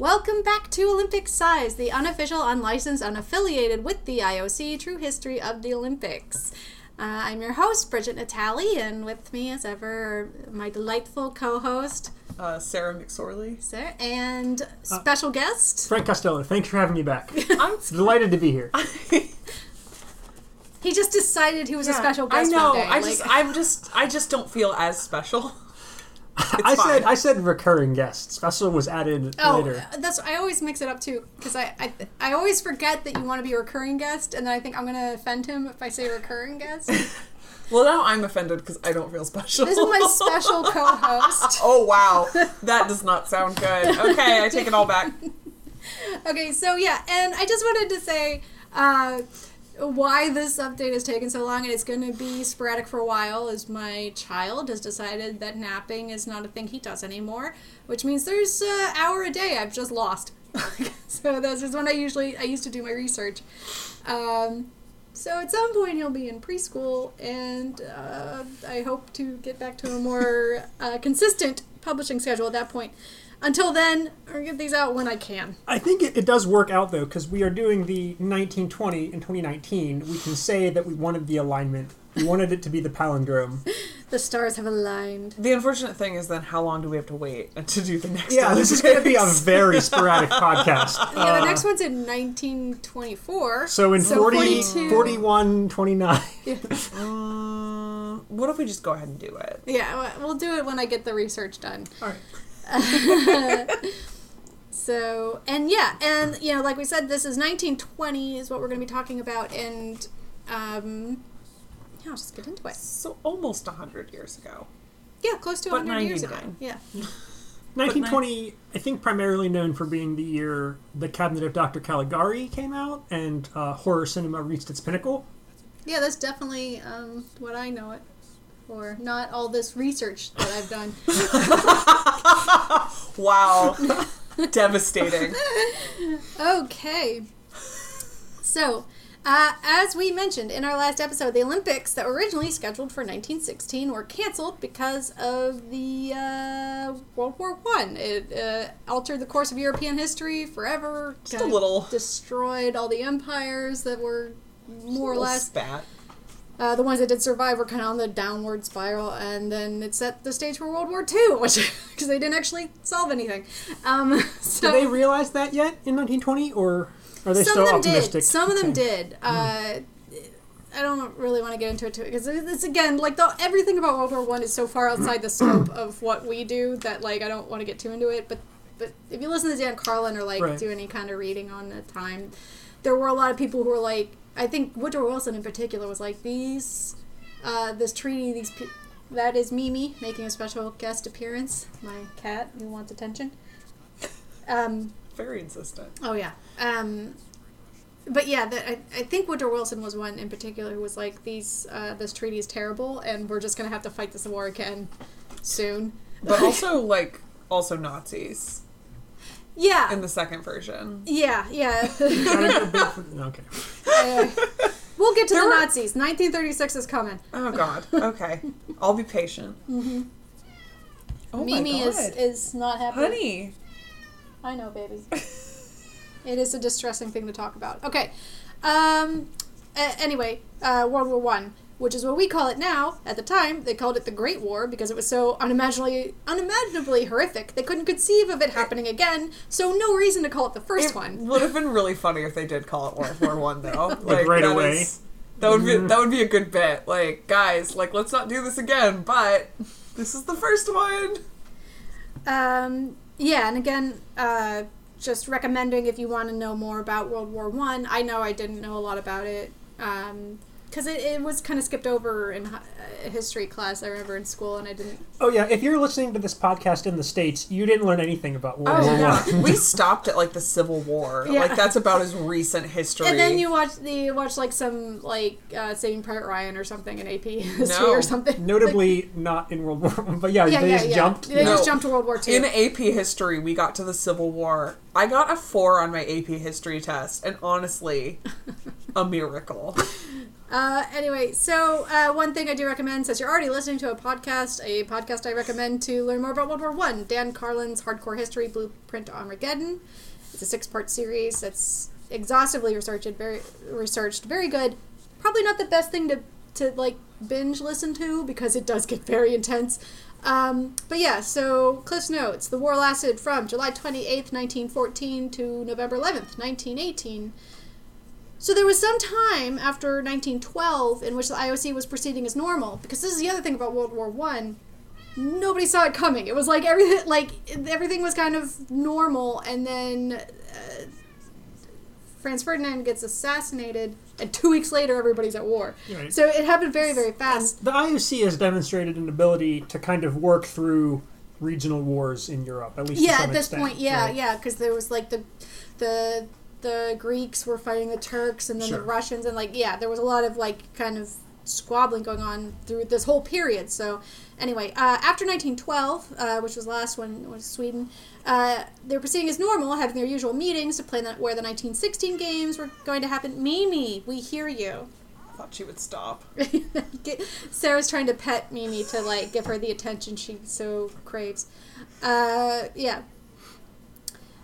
Welcome back to Olympic Size, the unofficial, unlicensed, unaffiliated with the IOC true history of the Olympics. Uh, I'm your host, Bridget Natali, and with me, as ever, my delightful co host, Uh, Sarah McSorley. Sarah, and special guest. Frank Costello, thanks for having me back. I'm Delighted to be here. He just decided he was a special guest. I know. one day, I like- just, I'm just, I just don't feel as special. I fine. said I said recurring guest. Special was added Oh, later. that's I always mix it up too because I, I I always forget that you want to be a recurring guest, and then I think I'm gonna offend him if I say recurring guest. Well, now I'm offended because I don't feel special. This is my special co-host. oh wow, that does not sound good. Okay, I take it all back. Okay, so yeah, and I just wanted to say uh, why this update has taken so long, and it's going to be sporadic for a while, is my child has decided that napping is not a thing he does anymore, which means there's an hour a day I've just lost. so this is when I usually I used to do my research. Um, so at some point he'll be in preschool, and uh, I hope to get back to a more uh, consistent publishing schedule at that point. Until then, I'll get these out when I can. I think it, it does work out though because we are doing the 1920 in 2019. We can say that we wanted the alignment. We wanted it to be the palindrome. The stars have aligned. The unfortunate thing is, then how long do we have to wait to do the next? Yeah, this is going to be a very sporadic podcast. Yeah, the Uh, next one's in 1924. So in So 40, 41, 29. Mm, what if we just go ahead and do it? Yeah, we'll do it when I get the research done. All right. So, and yeah, and you know, like we said, this is 1920 is what we're going to be talking about, and um, yeah, I'll just get into it. So almost hundred years ago. Yeah, close to But 100 years ago. 99. Yeah. 1920, I think, primarily known for being the year The Cabinet of Dr. Caligari came out and uh, horror cinema reached its pinnacle. Yeah, that's definitely um, what I know it for. Not all this research that I've done. Wow, devastating. Okay. So, uh, as we mentioned in our last episode, the Olympics that were originally scheduled for 1916 were canceled because of the uh, World War One. It uh, altered the course of European history forever. Just a little- destroyed all the empires that were more or less spat. Uh, the ones that did survive were kind of on the downward spiral, and then it set the stage for World War II, which because they didn't actually solve anything. Um, so Did they realize that yet in 1920, or are they some still of them optimistic? did. Some of them did. Uh, I don't really want to get into it too because it's again like the everything about World War One is so far outside the scope of what we do that like I don't want to get too into it. But but if you listen to Dan Carlin or like Right. do any kind of reading on the time, there were a lot of people who were like I think Woodrow Wilson in particular was like these uh, this treaty these. Pe- that is Mimi making a special guest appearance. My cat who wants attention. Um, Very insistent. Oh yeah. Um, but yeah, that I, I think Woodrow Wilson was one in particular who was like, "These uh, this treaty is terrible, and we're just gonna have to fight this war again soon." But also, like, also Nazis Yeah, in the second version. yeah, yeah. Trying to go big for- okay. Uh, we'll get to There the were- Nazis. 1936 is coming. Oh God. Okay, I'll be patient. Mm-hmm. Oh Mimi my God. is is not happy. honey. I know, baby. it is a distressing thing to talk about. Okay. Um. a- anyway, uh, World War One, which is what we call it now. At the time, they called it the Great War because it was so unimaginably, unimaginably horrific. They couldn't conceive of it happening again. So no reason to call it the first It one. would have been really funny if they did call it World War One, though. like, right that away. is- that would be that would be a good bit. Like, guys, like, let's not do this again. But this is the first one. Um, yeah, and again, uh, just recommending if you want to know more about World War One. I. know I didn't know a lot about it because it, it was kind of skipped over in hi- uh, history class. I remember in school, and I didn't. Oh yeah, if you're listening to this podcast in the states, you didn't learn anything about World Oh War yeah, One. we stopped at like the Civil War. Yeah. Like that's about as recent history. And then you watch the you watch like some like uh, Saving Private Ryan or something in AP history No. or something. Notably, not in World War One, but yeah, yeah, they yeah, just yeah. jumped. They No. just jumped to World War Two. in AP history, we got to the Civil War. I got a four on my AP history test, and honestly, a miracle. Uh, anyway, so uh, one thing I do recommend, since you're already listening to a podcast, a podcast I recommend to learn more about World War One, Dan Carlin's Hardcore History Blueprint to Armageddon. It's a six-part series that's exhaustively researched, very researched, very good. Probably not the best thing to to like binge listen to because it does get very intense. Um, but yeah, so Cliff's Notes. The war lasted from July 28th, 1914 to November 11th, 1918. So there was some time after 1912 in which the IOC was proceeding as normal, because this is the other thing about World War One. Nobody saw it coming. It was like everything, like everything was kind of normal, and then uh, Franz Ferdinand gets assassinated, and two weeks later, everybody's at war. Right. So it happened very, very fast. The IOC has demonstrated an ability to kind of work through regional wars in Europe, at least. yeah at this extent, point yeah right? yeah because there was like the the the greeks were fighting the turks and then Sure. the russians and like yeah there was a lot of like kind of squabbling going on through this whole period so anyway uh, after 1912 uh, which was the last one was sweden uh, they were proceeding as normal having their usual meetings to plan that where the 1916 games were going to happen mimi we hear you I thought she would stop. Sarah's trying to pet Mimi to like give her the attention she so craves. Uh, yeah.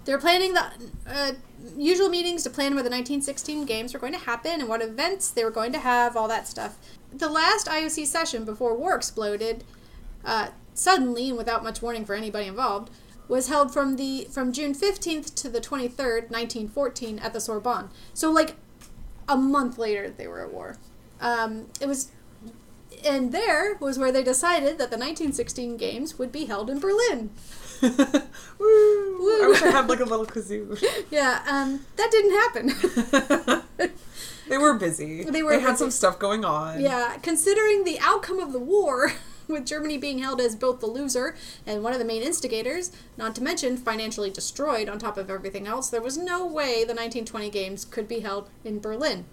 They're planning the uh, usual meetings to plan where the 1916 games were going to happen and what events they were going to have, all that stuff. The last IOC session before war exploded, uh, suddenly and without much warning for anybody involved, was held from the from June 15th to the 23rd, 1914, at the Sorbonne. So like a month later, they were at war. Um, it was, and there was where they decided that the 1916 games would be held in Berlin. Woo! I wish I had like a little kazoo. Yeah, um, that didn't happen. they were busy. They were They had busy. some stuff going on. yeah, considering the outcome of the war, with Germany being held as both the loser and one of the main instigators, not to mention financially destroyed on top of everything else, there was no way the 1920 games could be held in Berlin.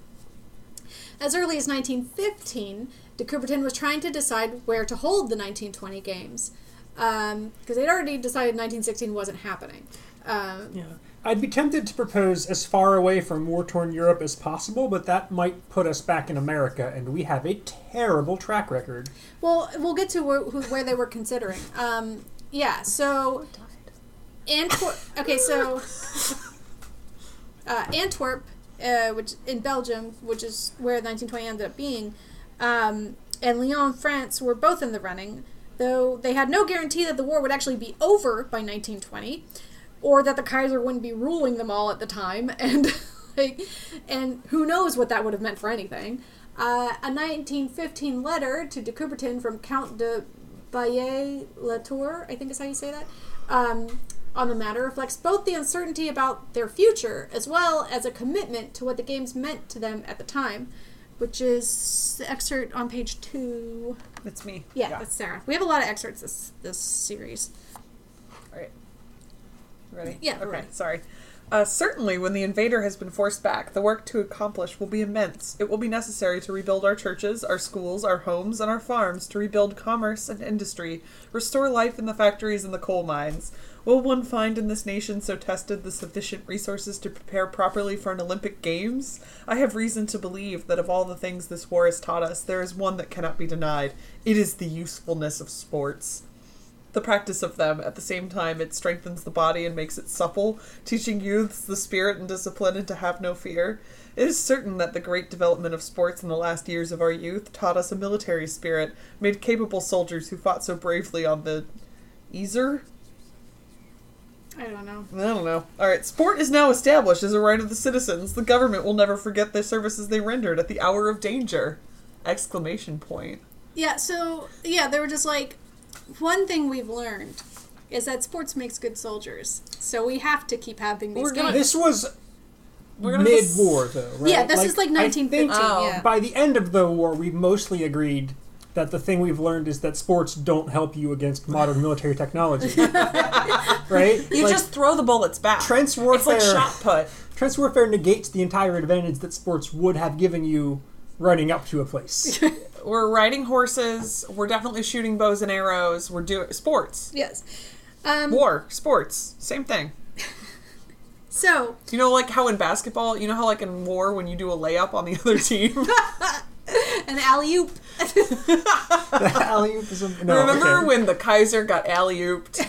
As early as 1915, de Coubertin was trying to decide where to hold the 1920 games because they'd already decided 1916 wasn't happening. Um, Yeah. I'd be tempted to propose as far away from war torn Europe as possible, but that might put us back in America, and we have a terrible track record. well, we'll get to where, who, where they were considering. Um, yeah, so Antwerp. Okay, so uh, Antwerp, uh, which in Belgium, which is where 1920 ended up being, um, and Lyon, France, were both in the running, though they had no guarantee that the war would actually be over by 1920, or that the Kaiser wouldn't be ruling them all at the time, and like, and who knows what that would have meant for anything. Uh, a 1915 letter to de Coubertin from Count de Baillet Latour, I think is how you say that, um, on the matter reflects both the uncertainty about their future as well as a commitment to what the games meant to them at the time, which is the excerpt on page two. That's me. Yeah, that's Sarah. We have a lot of excerpts this this series. All right. Ready? Yeah, we're Okay. ready. Sorry. Uh, certainly, when the invader has been forced back, the work to accomplish will be immense. It will be necessary to rebuild our churches, our schools, our homes, and our farms, to rebuild commerce and industry, restore life in the factories and the coal mines. Will one find in this nation so tested the sufficient resources to prepare properly for an Olympic Games? I have reason to believe that of all the things this war has taught us, there is one that cannot be denied. It is the usefulness of sports the practice of them. At the same time, it strengthens the body and makes it supple, teaching youths the spirit and discipline and to have no fear. It is certain that the great development of sports in the last years of our youth taught us a military spirit, made capable soldiers who fought so bravely on the Easer? I don't know. I don't know. Alright, sport is now established as a right of the citizens. The government will never forget the services they rendered at the hour of danger. Exclamation point. Yeah, so yeah, they were just like one thing we've learned is that sports makes good soldiers. So we have to keep having these We're gonna- games. This was We're gonna have mid-war, though, right? Yeah, this is like 1915. Oh. yeah. By the end of the war, we mostly agreed that the thing we've learned is that sports don't help you against modern military technology. right? You Like, just throw the bullets back. trench It's like shot put. trench warfare negates the entire advantage that sports would have given you running up to a place. We're riding horses. We're definitely shooting bows and arrows. We're doing sports. Yes. Um, War, sports, same thing. so You know, like how in basketball, you know how like in war when you do a layup on the other team, An alley oop. alley oop is a, no, Remember okay. when the Kaiser got alley ooped?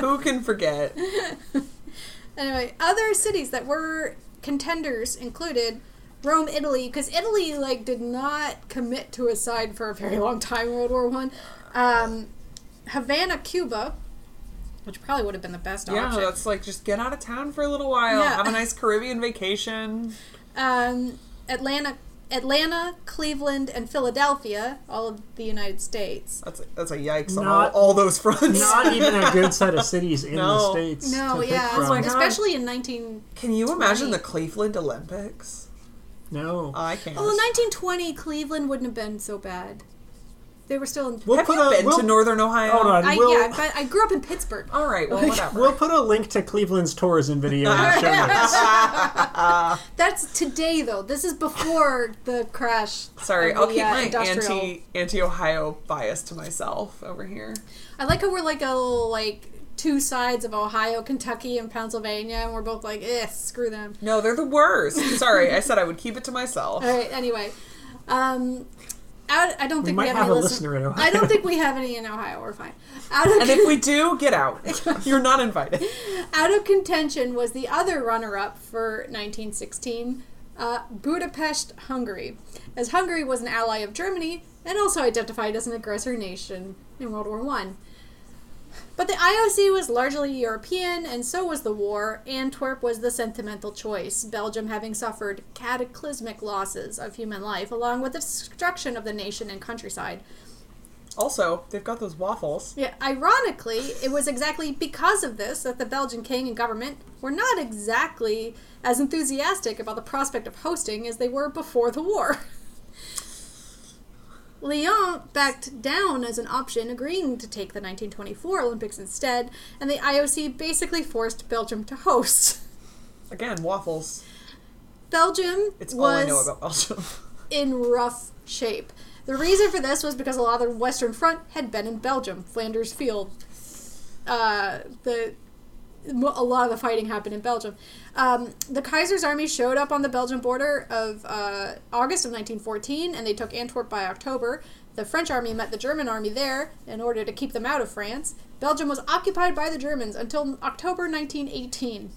Who can forget? Anyway, other cities that were contenders included Rome, Italy, because Italy like did not commit to a side for a very long time in World War One. Um, Havana, Cuba, which probably would have been the best Yeah, option. that's like just get out of town for a little while, Yeah. have a nice Caribbean vacation. Um, Atlanta, Atlanta, Cleveland, and Philadelphia, all of the United States. That's a, that's a yikes on Not- all, all those fronts. Not even a good set of cities in No. the states. No, to pick yeah, from. My God. especially in nineteen. Can you imagine the Cleveland Olympics? No. I can't. Although nineteen twenty, Cleveland wouldn't have been so bad. They were still in. We'll have put you a- been we'll- to Northern Ohio? Hold on. I, we'll, yeah, but I grew up in Pittsburgh. All right, well, whatever. we'll put a link to Cleveland's tourism video in the show notes. That's today, though. This is before the crash. Sorry, of I'll keep uh, my industrial- anti anti Ohio bias to myself over here. I like how we're like a little like two sides of Ohio, Kentucky, and Pennsylvania, and we're both like, eh, screw them. No, they're the worst. Sorry, I said I would keep it to myself. All right. Anyway, um, out, I don't We think might we have, have any a listen- listener in Ohio. I don't think we have any in Ohio. We're fine. Out of And if we do, get out. You're not invited. out of contention was the other runner-up for 1916, uh, Budapest, Hungary, as Hungary was an ally of Germany and also identified as an aggressor nation in World War One. But the IOC was largely European, and so was the war. Antwerp was the sentimental choice, Belgium having suffered cataclysmic losses of human life, along with the destruction of the nation and countryside. Also, they've got those waffles. Yeah, ironically, it was exactly because of this that the Belgian king and government were not exactly as enthusiastic about the prospect of hosting as they were before the war. Lyon backed down as an option, agreeing to take the 1924 Olympics instead, and the IOC basically forced Belgium to host. Again, waffles. Belgium It's all I was know about Belgium. in rough shape. The reason for this was because a lot of the Western Front had been in Belgium, Flanders Field. Uh, the a lot of the fighting happened in Belgium. Um, the Kaiser's army showed up on the Belgian border of uh, August of 1914, and they took Antwerp by October. The French army met the German army there in order to keep them out of France. Belgium was occupied by the Germans until October 1918.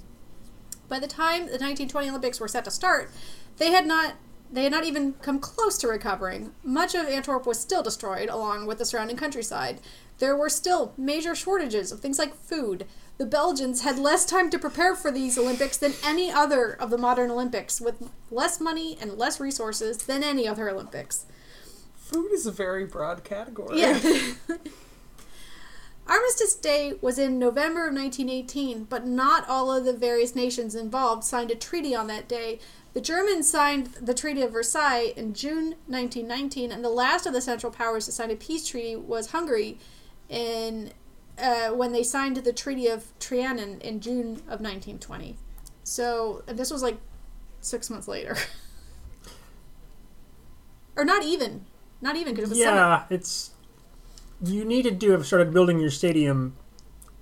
By the time the 1920 Olympics were set to start, they had not they had not even come close to recovering. Much of Antwerp was still destroyed, along with the surrounding countryside. There were still major shortages of things like food. The Belgians had less time to prepare for these Olympics than any other of the modern Olympics, with less money and less resources than any other Olympics. Food is a very broad category. Yeah. Armistice Day was in November of 1918, but not all of the various nations involved signed a treaty on that day. The Germans signed the Treaty of Versailles in June 1919, and the last of the Central Powers to sign a peace treaty was Hungary in uh, when they signed the Treaty of Trianon in June of 1920. So this was like six months later, or not even, not even because it was summer. yeah, it's you needed to have started building your stadium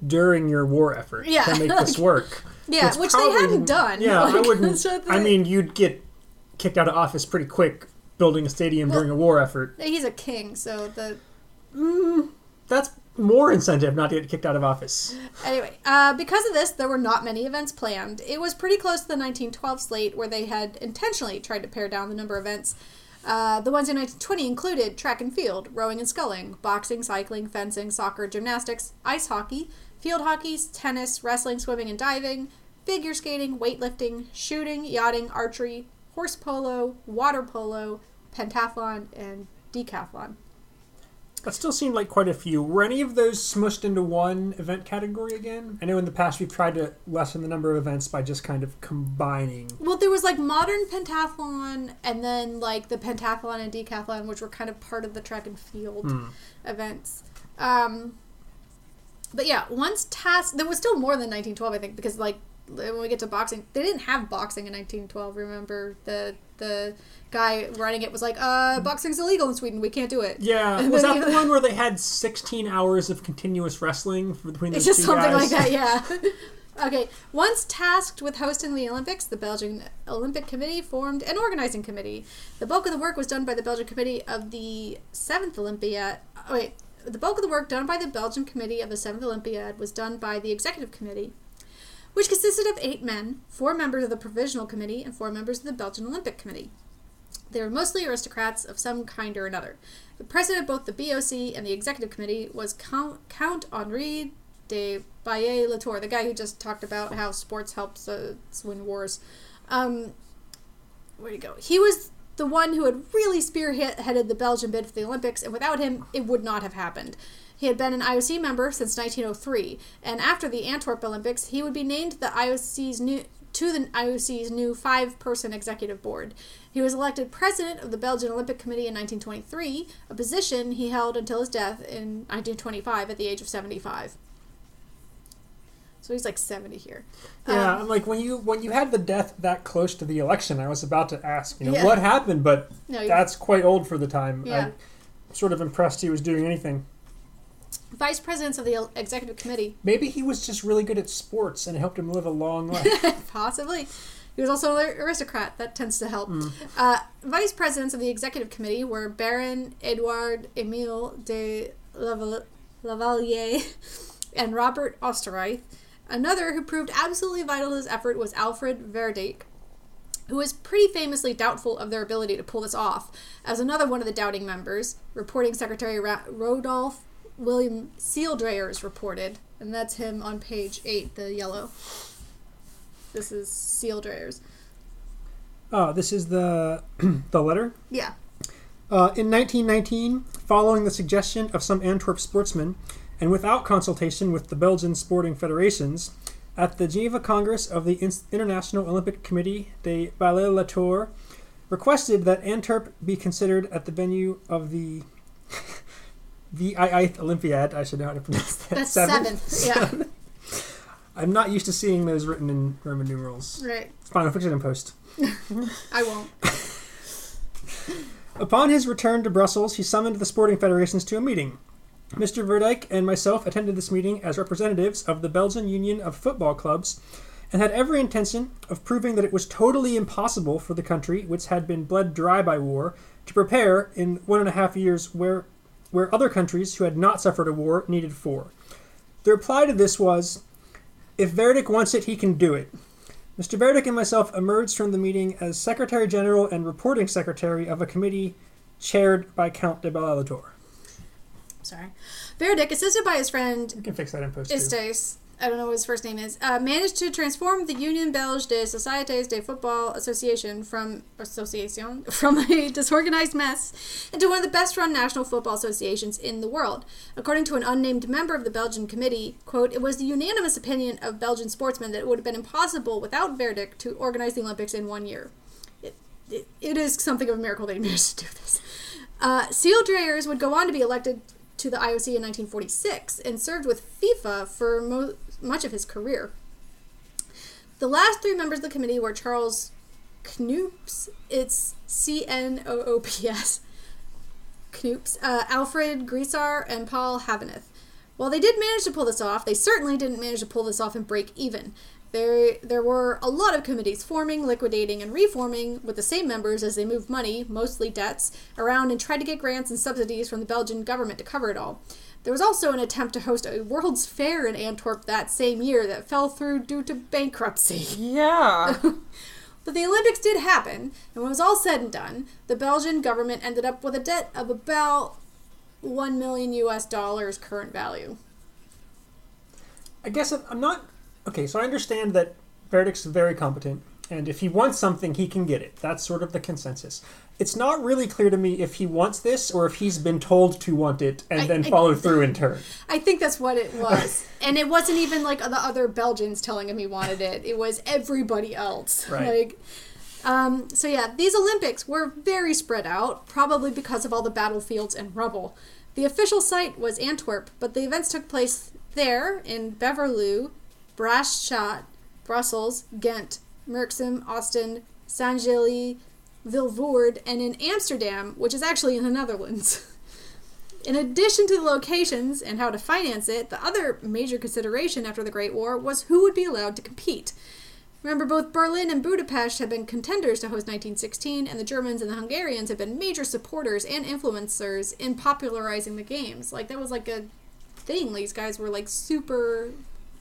during your war effort Yeah. to make this work. Yeah, It's which they hadn't done. Yeah, I wouldn't. I mean, you'd get kicked out of office pretty quick building a stadium Well- during a war effort. he's a king, so the That's more incentive not to get kicked out of office. anyway. Uh, because of this, there were not many events planned. It was pretty close to the 1912 slate, where they had intentionally tried to pare down the number of events. Uh, the ones in 1920 included track and field, rowing and sculling, boxing, cycling, fencing, soccer, gymnastics, ice hockey, field hockey, tennis, wrestling, swimming, and diving, figure skating, weightlifting, shooting, yachting, archery, horse polo, water polo, pentathlon, and decathlon. That still seemed like quite a few. Were any of those smushed into one event category again? I know in the past we've tried to lessen the number of events by just kind of combining. Well, there was like modern pentathlon, and then like the pentathlon and decathlon, which were kind of part of the track and field events. Um, but yeah, once task, there was still more than 1912, I think, because like when we get to boxing, they didn't have boxing in 1912. Remember the the guy running it was like, "Uh, boxing's illegal in Sweden. We can't do it." Yeah, And was that the- the one where they had 16 hours of continuous wrestling for- between the It's two just something guys? like that, yeah. Okay, once tasked with hosting the Olympics, the Belgian Olympic Committee formed an organizing committee. The bulk of the work was done by the Belgian Committee of the Seventh Olympiad. Oh, wait, the bulk of the work done by the Belgian Committee of the Seventh Olympiad was done by the Executive Committee, which consisted of eight men, four members of the Provisional Committee, and four members of the Belgian Olympic Committee. They were mostly aristocrats of some kind or another. The president of both the BOC and the Executive Committee was Count, Henri de Baillet Latour, the guy who just talked about how sports helps us win wars. Um, where'd he go? He was the one who had really spearheaded the Belgian bid for the Olympics, and without him, it would not have happened. He had been an IOC member since 1903, and after the Antwerp Olympics, he would be named the IOC's new to the IOC's new five-person executive board. He was elected president of the Belgian Olympic Committee in 1923, a position he held until his death in 1925 at the age of 75. So he's like 70 here. Yeah, Um, I'm like when you when you had the death that close to the election, I was about to ask, you know, Yeah. what happened, but no, that's quite old for the time. Yeah. I'm sort of impressed he was doing anything. Vice presidents of the executive committee Maybe he was just really good at sports and it helped him live a long life. Possibly. He was also an aristocrat. That tends to help. Uh, vice presidents of the executive committee were Baron Edouard Emile de Laval- Lavalier and Robert Osterrieth. Another who proved absolutely vital to this effort was Alfred Verdyck, who was pretty famously doubtful of their ability to pull this off, as another one of the doubting members, reporting secretary Ra- Rodolph William Seeldrayers reported, and that's him on page 8, the yellow. This is Seeldrayers. oh, this is the the letter. Yeah. Uh, in 1919, following the suggestion of some Antwerp sportsmen, and without consultation with the Belgian sporting federations, at the Geneva Congress of the In- International Olympic Committee de Baillet Latour, requested that Antwerp be considered at the venue of the VIIth Olympiad. I should know how to pronounce that. That's seventh. Yeah. I'm not used to seeing those written in Roman numerals. Right. It's fine, I'll fix it in post. I won't. Upon his return to Brussels, he summoned the sporting federations to a meeting. Mr. Verdyck and myself attended this meeting as representatives of the Belgian Union of Football Clubs and had every intention of proving that it was totally impossible for the country, which had been bled dry by war, to prepare in one and a half years where, where other countries who had not suffered a war needed four. The reply to this was, if Verdyck wants it, he can do it. Mr. Verdyck and myself emerged from the meeting as Secretary General and Reporting Secretary of a committee chaired by Count de Bellatour. Sorry. Verdyck, assisted by his friend You can fix that in post too. I don't know what his first name is, uh, managed to transform the Union Belge des Sociétés de Football Association from association from a disorganized mess into one of the best-run national football associations in the world. According to an unnamed member of the Belgian committee, quote, "It was the unanimous opinion of Belgian sportsmen that it would have been impossible without Verdyck to organize the Olympics in one year." It, it, it is something of a miracle that he managed to do this. Uh, Seeldrayers would go on to be elected to the IOC in 1946 and served with FIFA for mo- much of his career. The last three members of the committee were Charles Cnoops, it's C N O O P S, Cnoops, uh, Alfred Grisar, and Paul Haveneth. While they did manage to pull this off, they certainly didn't manage to pull this off and break even. There, there were a lot of committees forming, liquidating, and reforming with the same members as they moved money, mostly debts, around and tried to get grants and subsidies from the Belgian government to cover it all. There was also an attempt to host a World's Fair in Antwerp that same year that fell through due to bankruptcy. Yeah. But the Olympics did happen, and when it was all said and done, the Belgian government ended up with a debt of about 1 million US dollars current value. I guess I'm not. Okay, so I understand that Verdyck's very competent, and if he wants something, he can get it. That's sort of the consensus. It's not really clear to me if he wants this or if he's been told to want it and I- then I- followed through in turn. I think that's what it was. and it wasn't even like the other Belgians telling him he wanted it. It was everybody else. Right. Like um, so yeah, these Olympics were very spread out, probably because of all the battlefields and rubble. The official site was Antwerp, but the events took place there in Beverloo, Brasschaat, Brussels, Ghent, Merksem, Ostend, Saint Gilles, Vilvoorde, and in Amsterdam, which is actually in the Netherlands. In addition to the locations and how to finance it, the other major consideration after the Great War was who would be allowed to compete. Remember, both Berlin and Budapest had been contenders to host 1916, and the Germans and the Hungarians had been major supporters and influencers in popularizing the games. Like, that was like a thing. These guys were like super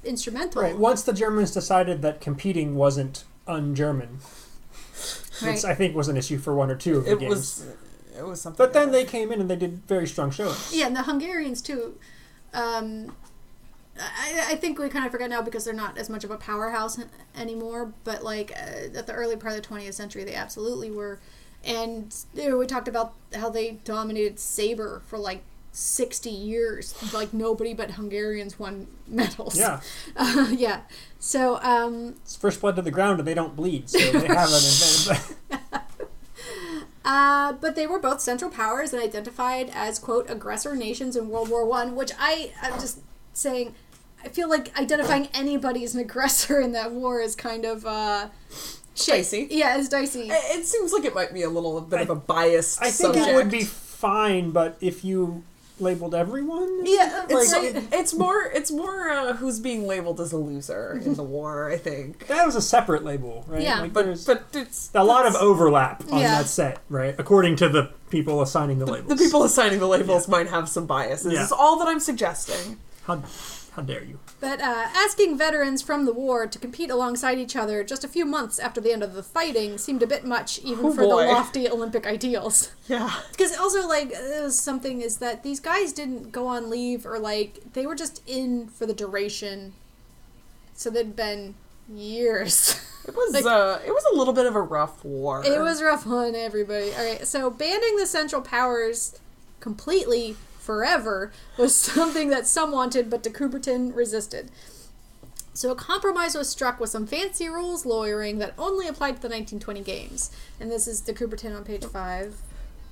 instrumental. Right. Once the Germans decided that competing wasn't un-German, Right. which I think was an issue for one or two of the It games. was. It was something. But then they came in and they did very strong showings. Yeah, and the Hungarians too. Um, I, I think we kind of forget now because they're not as much of a powerhouse anymore. But like uh, at the early part of the 20th century, they absolutely were. And you know, we talked about how they dominated saber for like 60 years. Like nobody but Hungarians won medals. Yeah. Uh, yeah. So um, It's first blood to the ground and they don't bleed, so they have an advantage. Uh, but they were both central powers and identified as quote aggressor nations in World War One, which I I'm just saying. I feel like identifying anybody as an aggressor in that war is kind of uh, shit. Dicey. Yeah, it's dicey. It it seems like it might be a little bit of a biased I think subject. it would be fine, but if you labeled everyone, yeah, It's, right. it's more. It's more uh, who's being labeled as a loser in the war. I think. that was a separate label, right? Yeah. Like, But but it's a lot of overlap on Yeah. that set, right? According to the people assigning the labels. the people assigning the labels might have some biases. Yeah. Is all that I'm suggesting. How, how dare you? But uh, asking veterans from the war to compete alongside each other just a few months after the end of the fighting seemed a bit much, even Oh, for boy. the lofty Olympic ideals. Yeah. Because also, like, something is that these guys didn't go on leave or, like, they were just in for the duration. So they'd been years. It was. Like- uh, it was a little bit of a rough war. it was rough on everybody. All right, so banning the Central Powers completely forever was something that some wanted, but de Coubertin resisted. So a compromise was struck with some fancy rules lawyering that only applied to the 1920 games. And this is de Coubertin on page five.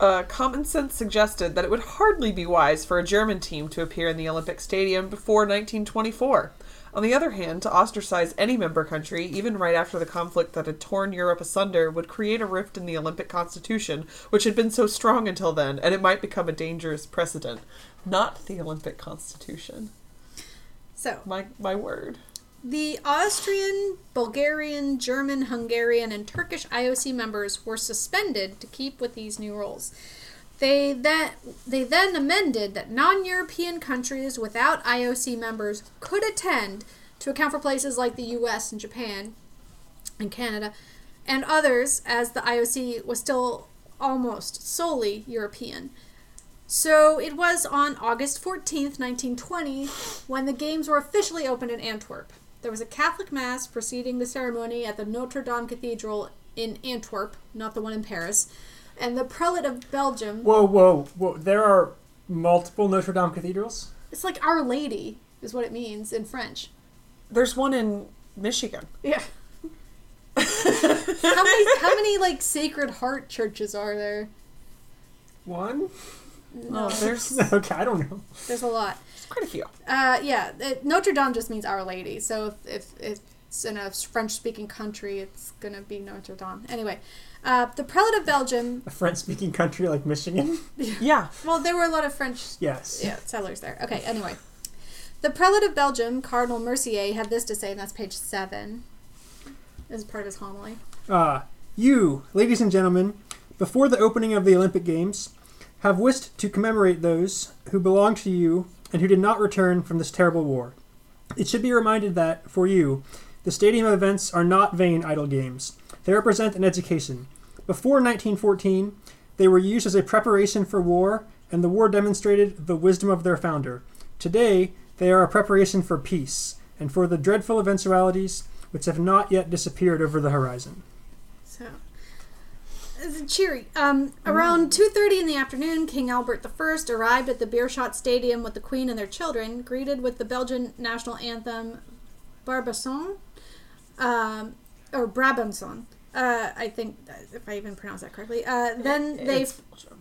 Uh, common sense suggested that it would hardly be wise for a German team to appear in the Olympic Stadium before 1924. On the other hand, to ostracize any member country, even right after the conflict that had torn Europe asunder, would create a rift in the Olympic constitution, which had been so strong until then, and it might become a dangerous precedent. Not the Olympic constitution. So My my word. The Austrian, Bulgarian, German, Hungarian, and Turkish IOC members were suspended to keep with these new rules. They then, they then amended that non European countries without IOC members could attend to account for places like the US and Japan and Canada and others, as the IOC was still almost solely European. So it was on August 14th, 1920, when the games were officially opened in Antwerp. There was a Catholic Mass preceding the ceremony at the Notre Dame Cathedral in Antwerp, not the one in Paris. And the prelate of Belgium, Whoa, whoa, whoa! There are multiple Notre Dame cathedrals. it's like Our Lady, is what it means in French. There's one in Michigan. Yeah. how many how many like Sacred Heart churches are there? One? No, Oh, there's, okay, I don't know. there's a lot. Quite a few. Uh, yeah, it, Notre Dame just means Our Lady. So if, if it's in a French-speaking country, it's gonna be Notre Dame. Anyway, uh, the prelate of Belgium. A French-speaking country like Michigan. Yeah. Well, there were a lot of French yes. yeah, settlers there. Okay, anyway. The prelate of Belgium, Cardinal Mercier, had this to say, and that's page seven. As part of his homily. Uh, you, ladies and gentlemen, before the opening of the Olympic Games, have wished to commemorate those who belong to you and who did not return from this terrible war. It should be reminded that, for you, the stadium events are not vain idle games. They represent an education. Before 1914, they were used as a preparation for war, and the war demonstrated the wisdom of their founder. Today, they are a preparation for peace, and for the dreadful eventualities which have not yet disappeared over the horizon. Cheery. Um, around two thirty in the afternoon, King Albert I arrived at the Beerschot Stadium with the Queen and their children, greeted with the Belgian national anthem, Barbasson, um, or Brabantson. Uh, I think if I even pronounce that correctly. Uh, then they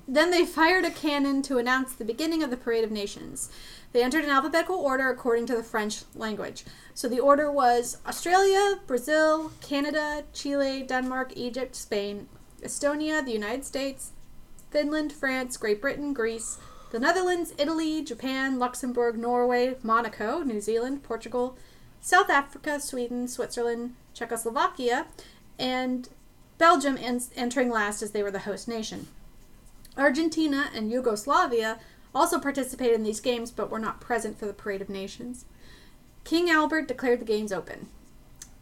then they fired a cannon to announce the beginning of the Parade of Nations. They entered in alphabetical order according to the French language. So the order was Australia, Brazil, Canada, Chile, Denmark, Egypt, Spain, Estonia, the United States, Finland, France, Great Britain, Greece, the Netherlands, Italy, Japan, Luxembourg, Norway, Monaco, New Zealand, Portugal, South Africa, Sweden, Switzerland, Czechoslovakia, and Belgium en- entering last as they were the host nation. Argentina and Yugoslavia also participated in these games but were not present for the Parade of Nations. King Albert declared the games open.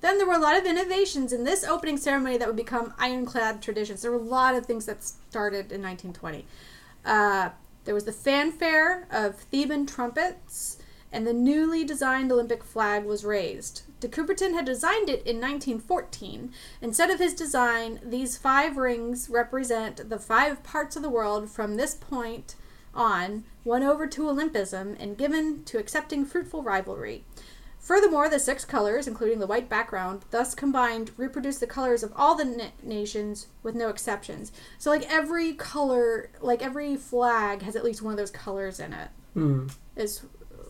Then there were a lot of innovations in this opening ceremony that would become ironclad traditions. There were a lot of things that started in 1920. Uh, there was the fanfare of Theban trumpets, and the newly designed Olympic flag was raised. De Coubertin had designed it in 1914. Instead of his design, these five rings represent the five parts of the world from this point on, won over to Olympism, and given to accepting fruitful rivalry. Furthermore, the six colors, including the white background, thus combined, reproduce the colors of all the na- nations with no exceptions. So, like every color, like every flag has at least one of those colors in it. Hmm. Is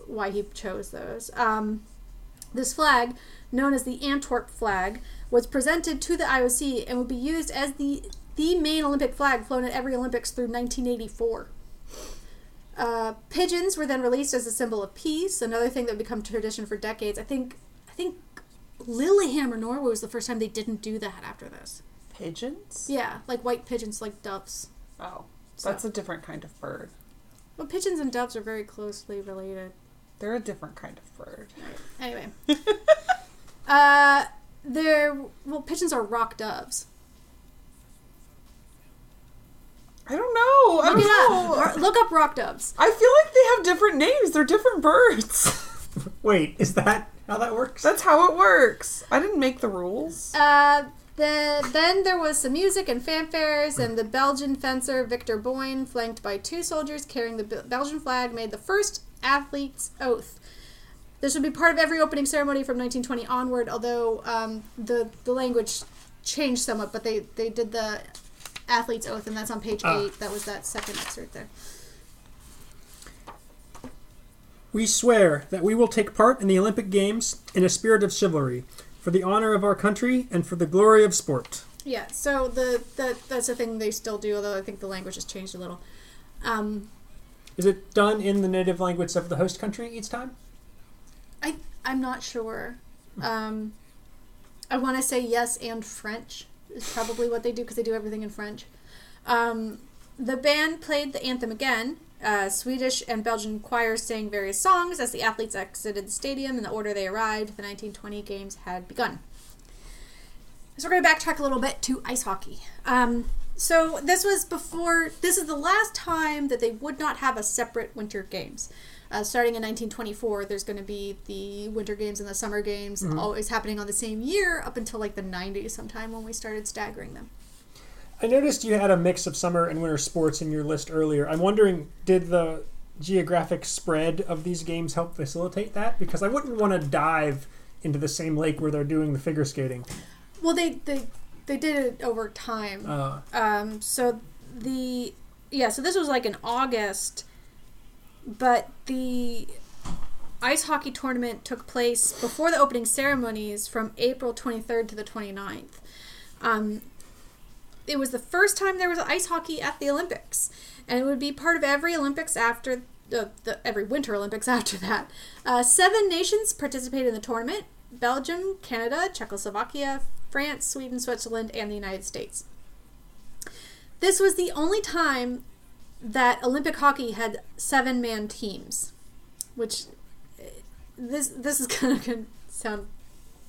why he chose those. Um, this flag, known as the Antwerp flag, was presented to the IOC and would be used as the the main Olympic flag flown at every Olympics through 1984. Uh, pigeons were then released as a symbol of peace. Another thing that would become tradition for decades. I think I think Lillehammer, Norway was the first time they didn't do that after this. Pigeons? Yeah, like white pigeons, like doves. Oh, So- that's a different kind of bird. Well, pigeons and doves are very closely related. They're a different kind of bird. Anyway, uh, they're well, pigeons are rock doves. I don't know. I Look don't it know. up. Look up rock doves. I feel like they have different names. They're different birds. Wait, is that how that works? That's how it works. I didn't make the rules. Uh, the, then there was some music and fanfares, and the Belgian fencer Victor Boin, flanked by two soldiers carrying the Bel- Belgian flag, made the first athlete's oath. This would be part of every opening ceremony from 1920 onward, although um, the the language changed somewhat. But they they did the athlete's oath, and that's on page Ah. eight. That was that second excerpt there. We swear that we will take part in the Olympic Games in a spirit of chivalry, for the honor of our country and for the glory of sport. Yeah, so the, the that's a thing they still do, although I think the language has changed a little. Um, Is it done in the native language of the host country each time? I I'm not sure. Um, I want to say yes and French is probably what they do because they do everything in French. Um, the band played the anthem again. Uh, Swedish and Belgian choirs sang various songs as the athletes exited the stadium in the order they arrived. The 1920 games had begun. So we're going to backtrack a little bit to ice hockey. Um, so this was before. This is the last time that they would not have a separate winter games. Uh, starting in 1924, there's going to be the winter games and the summer games, always happening on the same year up until like the 90s, sometime when we started staggering them. I noticed you had a mix of summer and winter sports in your list earlier. I'm wondering, did the geographic spread of these games help facilitate that? Because I wouldn't want to dive into the same lake where they're doing the figure skating. Well, they they they did it over time. Uh, Um, so the yeah, so this was like in August, but the ice hockey tournament took place before the opening ceremonies from April 23rd to the 29th. Um, it was the first time there was ice hockey at the Olympics, and it would be part of every Olympics after the, the every Winter Olympics after that. Uh, seven nations participated in the tournament: Belgium, Canada, Czechoslovakia, France, Sweden, Switzerland, and the United States. This was the only time that Olympic hockey had seven man teams, which this this is gonna gonna sound.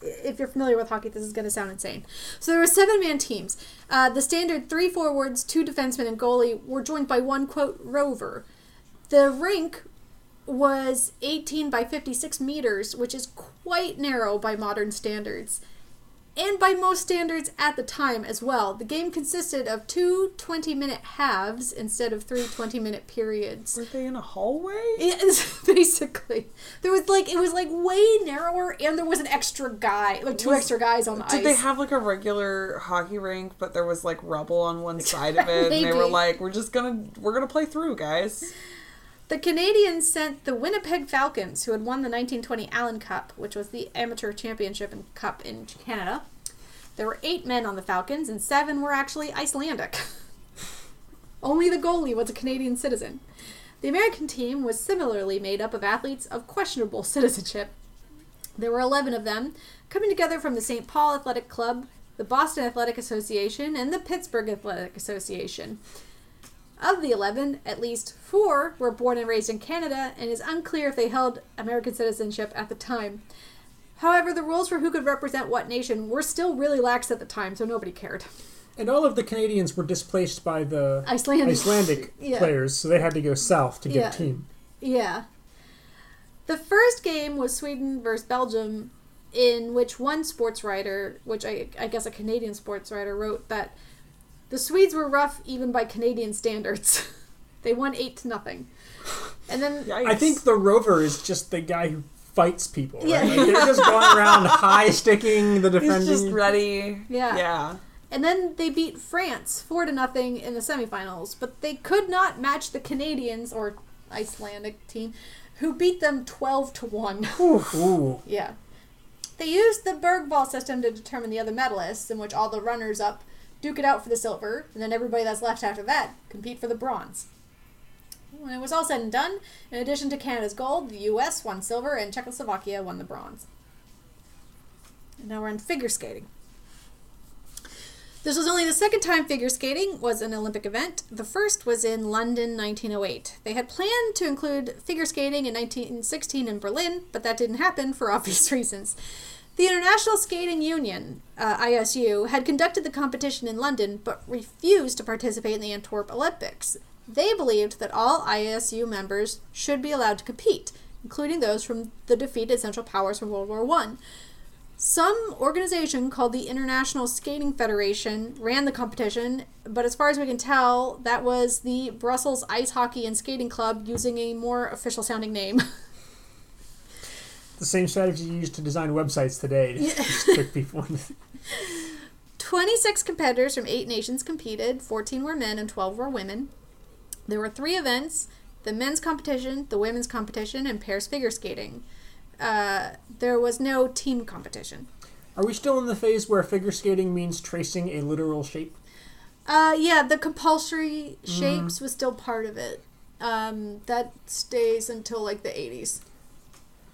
If you're familiar with hockey, this is going to sound insane. So there were seven man teams. Uh, the standard three forwards, two defensemen, and goalie were joined by one quote rover. The rink was 18 by 56 meters, which is quite narrow by modern standards and by most standards at the time as well. The game consisted of two 20 minute halves instead of three 20 minute periods. Were they in a hallway? Yes, basically. There was like, it was like way narrower, and there was an extra guy, like two Was- extra guys on the Did ice. they have like a regular hockey rink, but there was like rubble on one side of it, and they were like, "We're just gonna, we're gonna play through, guys." The Canadians sent the Winnipeg Falcons, who had won the 1920 Allen Cup, which was the amateur championship and cup in Canada. There were eight men on the Falcons, and seven were actually Icelandic. Only the goalie was a Canadian citizen. The American team was similarly made up of athletes of questionable citizenship. There were 11 of them, coming together from the St. Paul Athletic Club, the Boston Athletic Association, and the Pittsburgh Athletic Association. Of the 11, at least four were born and raised in Canada, and it is unclear if they held American citizenship at the time. However, the rules for who could represent what nation were still really lax at the time, so nobody cared. And all of the Canadians were displaced by the Icelandic. Icelandic Yeah. players, so they had to go south to get Yeah. a team. Yeah. The first game was Sweden versus Belgium, in which one sports writer, which I, I guess a Canadian sports writer, wrote that the Swedes were rough even by Canadian standards. they won 8 to nothing. And then. Yikes. I think the rover is just the guy who fights people. Right? Yeah. Like, they're just going around high sticking the He's defending. just ready. Yeah. Yeah. And then they beat France 4 to nothing in the semifinals, but they could not match the Canadians or Icelandic team who beat them 12 to 1. Ooh. Yeah. They used the Bergvall system to determine the other medalists, in which all the runners up duke it out for the silver, and then everybody that's left after that compete for the bronze. When it was all said and done, in addition to Canada's gold, the US won silver and Czechoslovakia won the bronze. And now we're in figure skating. This was only the second time figure skating was an Olympic event. The first was in London 1908. They had planned to include figure skating in 1916 in Berlin, but that didn't happen for obvious reasons. The International Skating Union, uh, ISU, had conducted the competition in London but refused to participate in the Antwerp Olympics. They believed that all ISU members should be allowed to compete, including those from the defeated Central Powers from World War One. Some organization called the International Skating Federation ran the competition, but as far as we can tell, that was the Brussels Ice Hockey and Skating Club using a more official sounding name. The same strategy you use to design websites today to Yeah. just trick people. 26 competitors from eight nations competed 14 were men and 12 were women. There were three events the men's competition, the women's competition, and pairs figure skating. Uh, there was no team competition. Are we still in the phase where figure skating means tracing a literal shape? Uh, yeah, the compulsory shapes was still part of it. Um, that stays until like the 80s.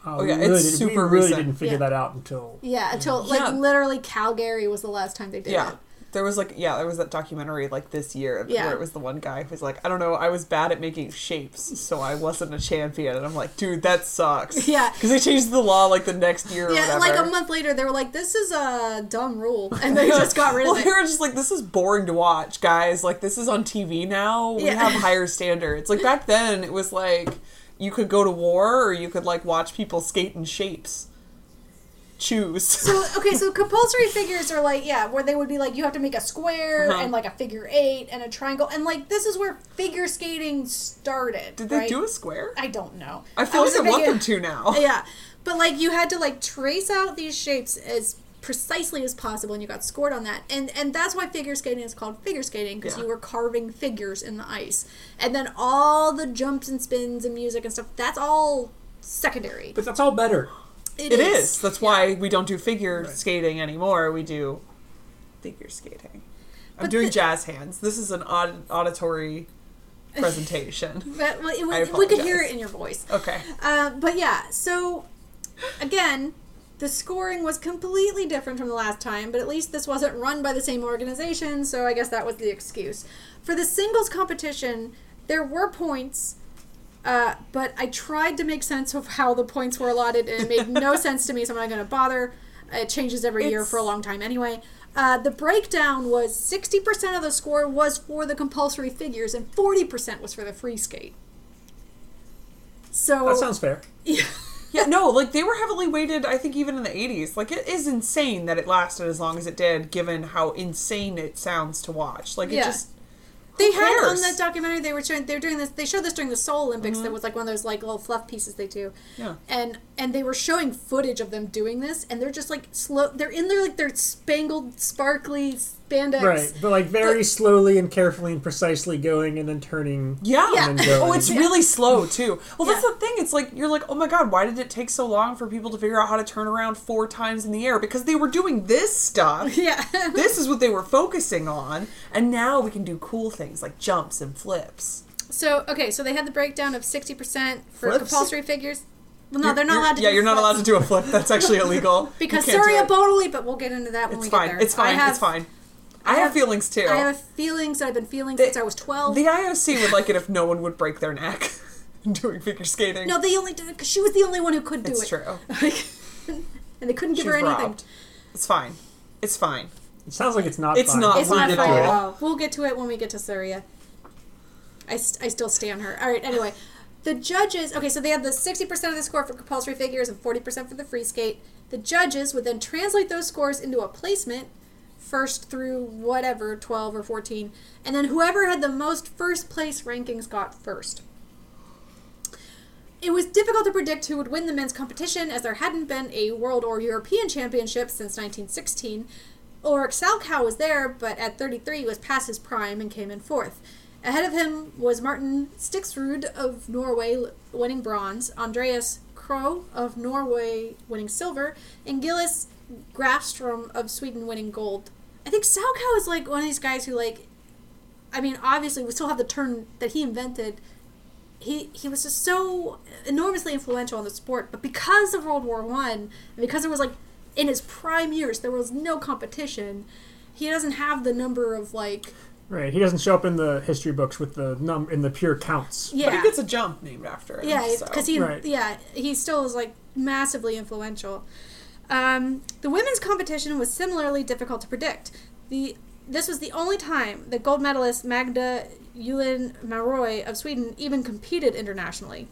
Oh, yeah, really, it's did, we super really recent. didn't figure Yeah. that out until Yeah, until like Yeah. literally Calgary was the last time they did Yeah. it. There was like yeah, there was that documentary like this year Yeah. where it was the one guy who's like, I don't know, I was bad at making shapes, so I wasn't a champion. And I'm like, dude, that sucks. Yeah. Because they changed the law like the next year or Yeah, whatever. like a month later, they were like, "This is a dumb rule," and they just got rid well, of it. they it. were just like, this is boring to watch, guys. Like, this is on TV now. We Yeah. have higher standards. Like, back then, it was like, you could go to war or you could, like, watch people skate in shapes. Choose. So okay, so compulsory figures are like yeah, where they would be like you have to make a square Uh-huh. and like a figure eight and a triangle and like this is where figure skating started. Did they right? do a square? I don't know. I feel like I want them to now. Yeah, but like you had to like trace out these shapes as precisely as possible, and you got scored on that. And and that's why figure skating is called figure skating because Yeah. you were carving figures in the ice, and then all the jumps and spins and music and stuff. That's all secondary. But that's all better. It is. That's why we don't do figure skating anymore. We do figure skating. I'm But doing the- jazz hands. This is an aud- auditory presentation. But well, it, I we could hear it in your voice. Okay. Uh, but yeah, so again, the scoring was completely different from the last time, but at least this wasn't run by the same organization, so I guess that was the excuse. For the singles competition, there were points, uh, but I tried to make sense of how the points were allotted, and it made no sense to me, so I'm not going to bother. It changes every year for a long time anyway. Uh, the breakdown was 60% of the score was for the compulsory figures, and 40% was for the free skate. So That sounds fair. Yeah, no, like they were heavily weighted, I think even in the 80s. Like it is insane that it lasted as long as it did given how insane it sounds to watch. Like it just They had on the documentary they were showing they were doing this they showed this during the Seoul Olympics that mm-hmm. was like one of those like little fluff pieces they do. Yeah. And and they were showing footage of them doing this and they're just like slow they're in there like they're spangled sparkly spandex. Right, but like very But- slowly and carefully and precisely going and then turning. Yeah. Yeah. And then going. Oh, it's really slow too. Well, that's the thing. It's like you're like, oh my god, why did it take so long for people to figure out how to turn around four times in the air? Because they were doing this stuff. Yeah. this is what they were focusing on, and now we can do cool things like jumps and flips. So okay, so they had the breakdown of sixty percent for Flips? compulsory figures. Well, no, You're- they're not allowed to. Yeah, do you're not allowed to do a flip. That's actually illegal. because You can't do Surya it. Bonaly, but we'll get into that when It's we fine. get there. It's fine. I have, it's fine. I, I have, have- feelings too. I have feelings that I've been feeling The- since I was twelve. The IOC would like it if no one would break their neck doing figure skating. no, they only did it because she was the only one who could do it's it. true. And they couldn't give She's her anything. robbed. It's fine. It's fine. It sounds like it's not. It's fine. not It's fine not at fine at all. We'll get to it when we get to Surya. I, st- I still stand her. All right, anyway. The judges, okay, so they have the 60% of the score for compulsory figures and 40% for the free skate. The judges would then translate those scores into a placement, first through whatever, 12 or 14, and then whoever had the most first place rankings got first. It was difficult to predict who would win the men's competition as there hadn't been a world or European championship since 1916. Ulrich Salchow was there, but at 33 was past his prime and came in fourth. Ahead of him was Martin Stixrud of Norway winning bronze, Andreas Kroh of Norway winning silver, and Gillis Grafstrom of Sweden winning gold. I think Salchow is like one of these guys who like I mean, obviously we still have the turn that he invented. He he was just so enormously influential in the sport, but because of World War One, because it was like in his prime years, there was no competition. He doesn't have the number of like Right. He doesn't show up in the history books with the num in the pure counts. But yeah he gets a jump named after him. yeah so. because he Right. yeah he still is like massively influential. Um, the women's competition was similarly difficult to predict. The this was the only time that gold medalist Magda Julin Mauroy of Sweden even competed internationally.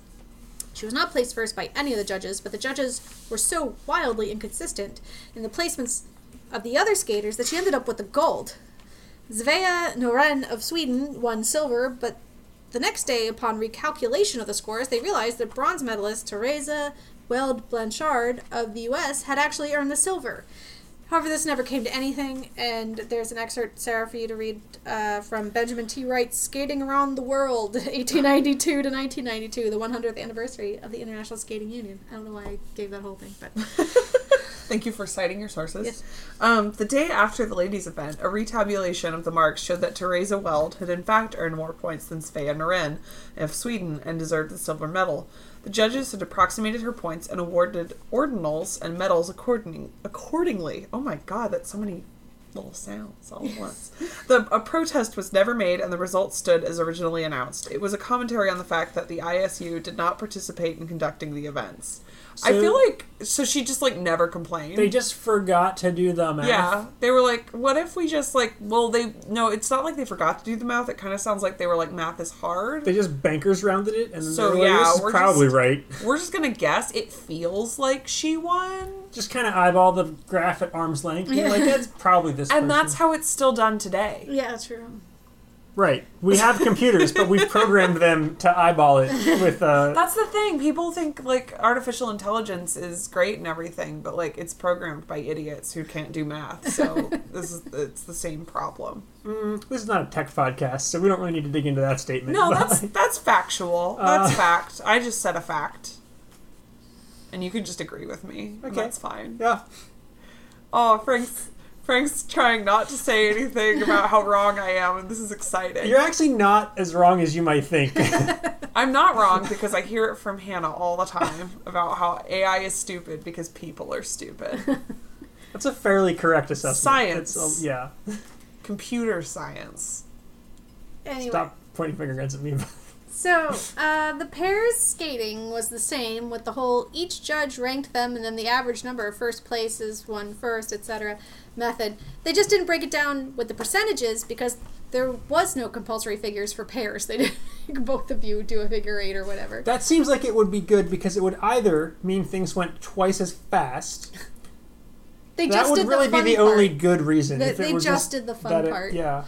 She was not placed first by any of the judges, but the judges were so wildly inconsistent in the placements of the other skaters that she ended up with the gold. Svea Noren of Sweden won silver, but the next day, upon recalculation of the scores, they realized that bronze medalist Teresa Weld Blanchard of the U.S. had actually earned the silver. However, this never came to anything, and there's an excerpt, Sarah, for you to read uh, from Benjamin T. Wright's Skating Around the World, 1892 to 1992, the 100th anniversary of the International Skating Union. I don't know why I gave that whole thing, but Thank you for citing your sources. Yes. Um, the day after the ladies' event, a retabulation of the marks showed that Teresa Weld had in fact earned more points than Svea Noren of Sweden and deserved the silver medal. The judges had approximated her points and awarded ordinals and medals according, accordingly. Oh my god, that's so many little sounds all at once. The a protest was never made, and the results stood as originally announced. It was a commentary on the fact that the ISU did not participate in conducting the events. I feel like so she just like never complained. They just forgot to do the math. Yeah, they were like, "What if we just like?" Well, they no, it's not like they forgot to do the math. It kind of sounds like they were like, "Math is hard." They just bankers rounded it, and So, like, yeah, this is we're probably just- right. We're just gonna guess. It feels like she won, Just kind of eyeball the graph at arm's length. and like, that's probably this. and person. that's how it's still done today. yeah, true. Right. We have computers, but we've programmed them to eyeball it with. Uh, That's the thing. People think like artificial intelligence is great and everything, but like it's programmed by idiots who can't do math. So this is it's the same problem. mm, this is not a tech podcast, so we don't really need to dig into that statement. No, that's that's factual. That's Uh. fact. I just said a fact, and you can just agree with me. Okay. that's fine. yeah. Oh, Frank's Frank's trying not to say anything about how wrong I am, and this is exciting. You're actually not as wrong as you might think. I'm not wrong because I hear it from Hannah all the time about how AI is stupid because people are stupid. That's a fairly correct assessment. Science. It's, yeah. Computer science. Anyway. Stop pointing finger guns at me. So, uh, the pairs skating was the same with the whole each judge ranked them and then the average number of first places won first, etc. method. They just didn't break it down with the percentages because there was no compulsory figures for pairs. They didn't both of you do a figure eight or whatever. that seems like it would be good because it would either mean things went twice as fast. They that would really the be the part. only good reason. It they were just did the fun that it- part. yeah.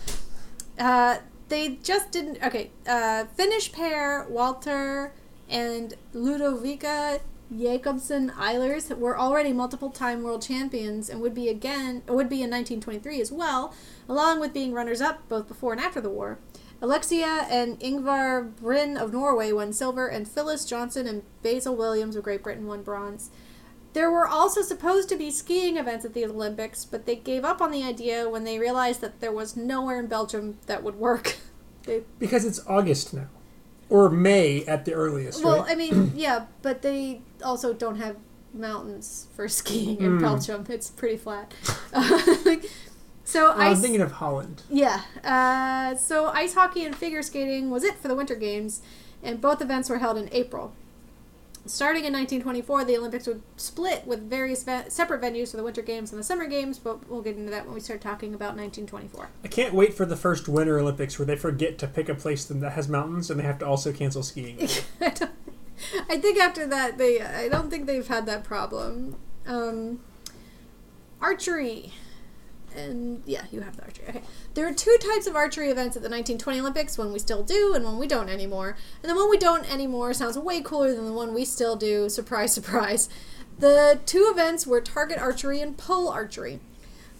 Uh, they just didn't. Okay, uh, Finnish pair Walter and Ludovica Jakobsson Eilers were already multiple-time world champions and would be again would be in 1923 as well, along with being runners-up both before and after the war. Alexia and Ingvar Bryn of Norway won silver, and Phyllis Johnson and Basil Williams of Great Britain won bronze. There were also supposed to be skiing events at the Olympics, but they gave up on the idea when they realized that there was nowhere in Belgium that would work. They, Because it's August now. or May at the earliest. Well, right? I mean, yeah, but they also don't have mountains for skiing in Mm. Belgium. It's pretty flat. so I'm ice, thinking of Holland. yeah. Uh, so ice hockey and figure skating was it for the Winter Games, and both events were held in April. Starting in 1924, the Olympics would split with various ve- separate venues for the Winter Games and the Summer Games, but we'll get into that when we start talking about 1924. I can't wait for the first Winter Olympics where they forget to pick a place that has mountains and they have to also cancel skiing. I, don't, I think after that they I don't think they've had that problem. Um, archery. And yeah, you have the archery. Okay. There are two types of archery events at the 1920 Olympics, one we still do and one we don't anymore. And the one we don't anymore sounds way cooler than the one we still do. Surprise, surprise. The two events were target archery and pole archery.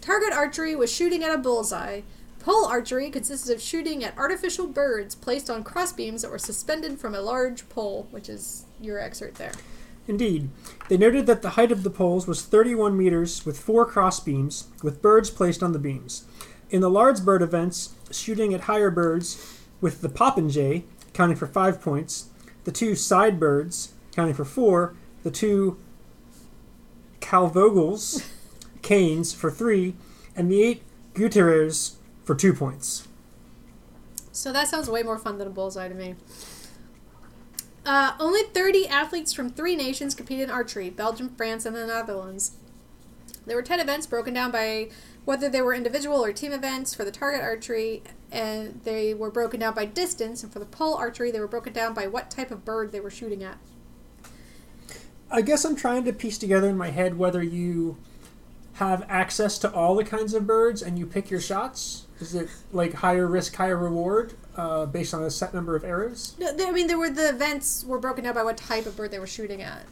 Target archery was shooting at a bullseye. Pole archery consisted of shooting at artificial birds placed on crossbeams that were suspended from a large pole, which is your excerpt there. Indeed, they noted that the height of the poles was 31 meters with four cross beams, with birds placed on the beams. In the large bird events, shooting at higher birds, with the popinjay counting for five points, the two side birds counting for four, the two calvogels, canes for three, and the eight guterres for two points. So that sounds way more fun than a bullseye to me. Uh, only 30 athletes from three nations competed in archery Belgium, France, and the Netherlands. There were 10 events broken down by whether they were individual or team events for the target archery, and they were broken down by distance, and for the pole archery, they were broken down by what type of bird they were shooting at. I guess I'm trying to piece together in my head whether you have access to all the kinds of birds and you pick your shots. Is it like higher risk, higher reward uh, based on a set number of arrows? No, they- I mean, there were the events were broken down by what type of bird they were shooting at.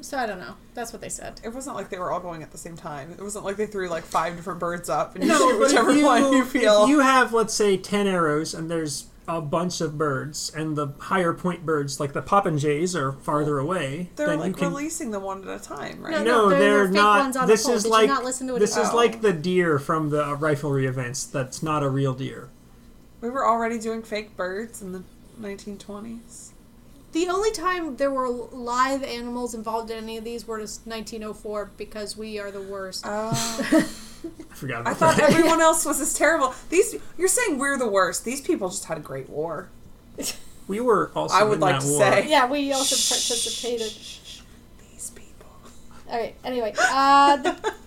So I don't know. That's what they said. It wasn't like they were all going at the same time. It wasn't like they threw like five different birds up and you No, shoot whichever you, one you feel. if you have, let's say, 10 arrows and there's a bunch of birds, and the higher point birds, like the popinjays, are farther away, They're like you can. releasing them one at a time, right? No, no, they're- they're, they're not. ones on this pole. is Did like not listen to what this it is said? like the deer from the uh, riflery events. That's not a real deer. We were already doing fake birds in the 1920s. The only time there were live animals involved in any of these was 1904 because we are the worst. Oh. I forgot I about thought that. everyone else was as terrible. These you're saying we're the worst. These people just had a great war. We were also. I would in like that to war. say. yeah, we also participated. These people. All right. Anyway, uh, the,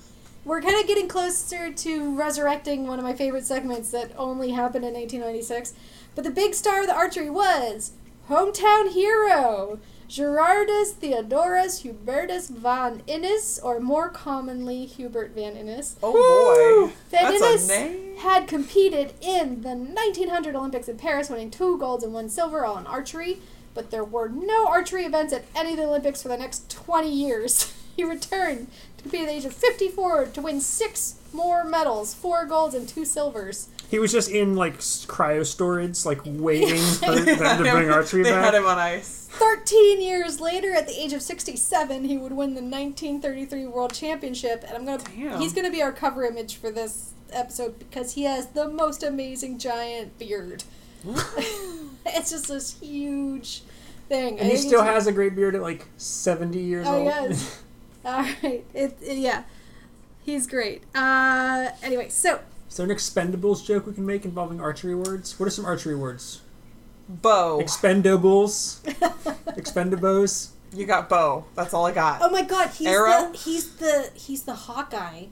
we're kind of getting closer to resurrecting one of my favorite segments that only happened in 1896. But the big star of the archery was hometown hero Gerardus Theodorus Hubertus van Innis, or more commonly Hubert van Innis. Oh boy. Van That's Innis a name. had competed in the 1900 Olympics in Paris, winning two golds and one silver, all in archery. But there were no archery events at any of the Olympics for the next 20 years. he returned to compete at the age of 54 to win six more medals, four golds and two silvers. He was just in like s- cryo storage, like waiting for them to bring archery they back. had him on ice. 13 years later, at the age of 67, he would win the 1933 World Championship, and I'm gonna Damn. he's gonna be our cover image for this episode because he has the most amazing giant beard. it's just this huge thing. and he still has a great beard at like 70 years Oh old. yes. All right. It, it- yeah. He's great. Uh, anyway, so Is there an Expendables joke we can make involving archery words? What are some archery words? Bow. Expendables, Expendabos. You got bow. That's all I got. oh my god, he's Arrow? the he's the he's the Hawkeye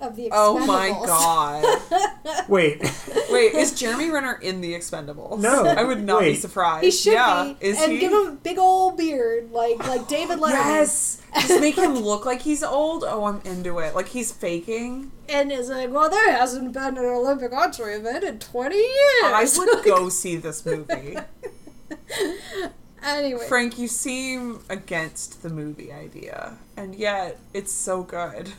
of the Expendables. Oh my god. Wait, Wait, is Jeremy Renner in the Expendables? No. I would not be surprised. He should yeah. be, Is and he? give him a big old beard like like David Letterman. Yes. Just make him look like he's old. Oh, I'm into it. Like he's faking. And is like, well, there hasn't been an Olympic archery event in twenty years. I would go see this movie. anyway, Frank, you seem against the movie idea, and yet it's so good.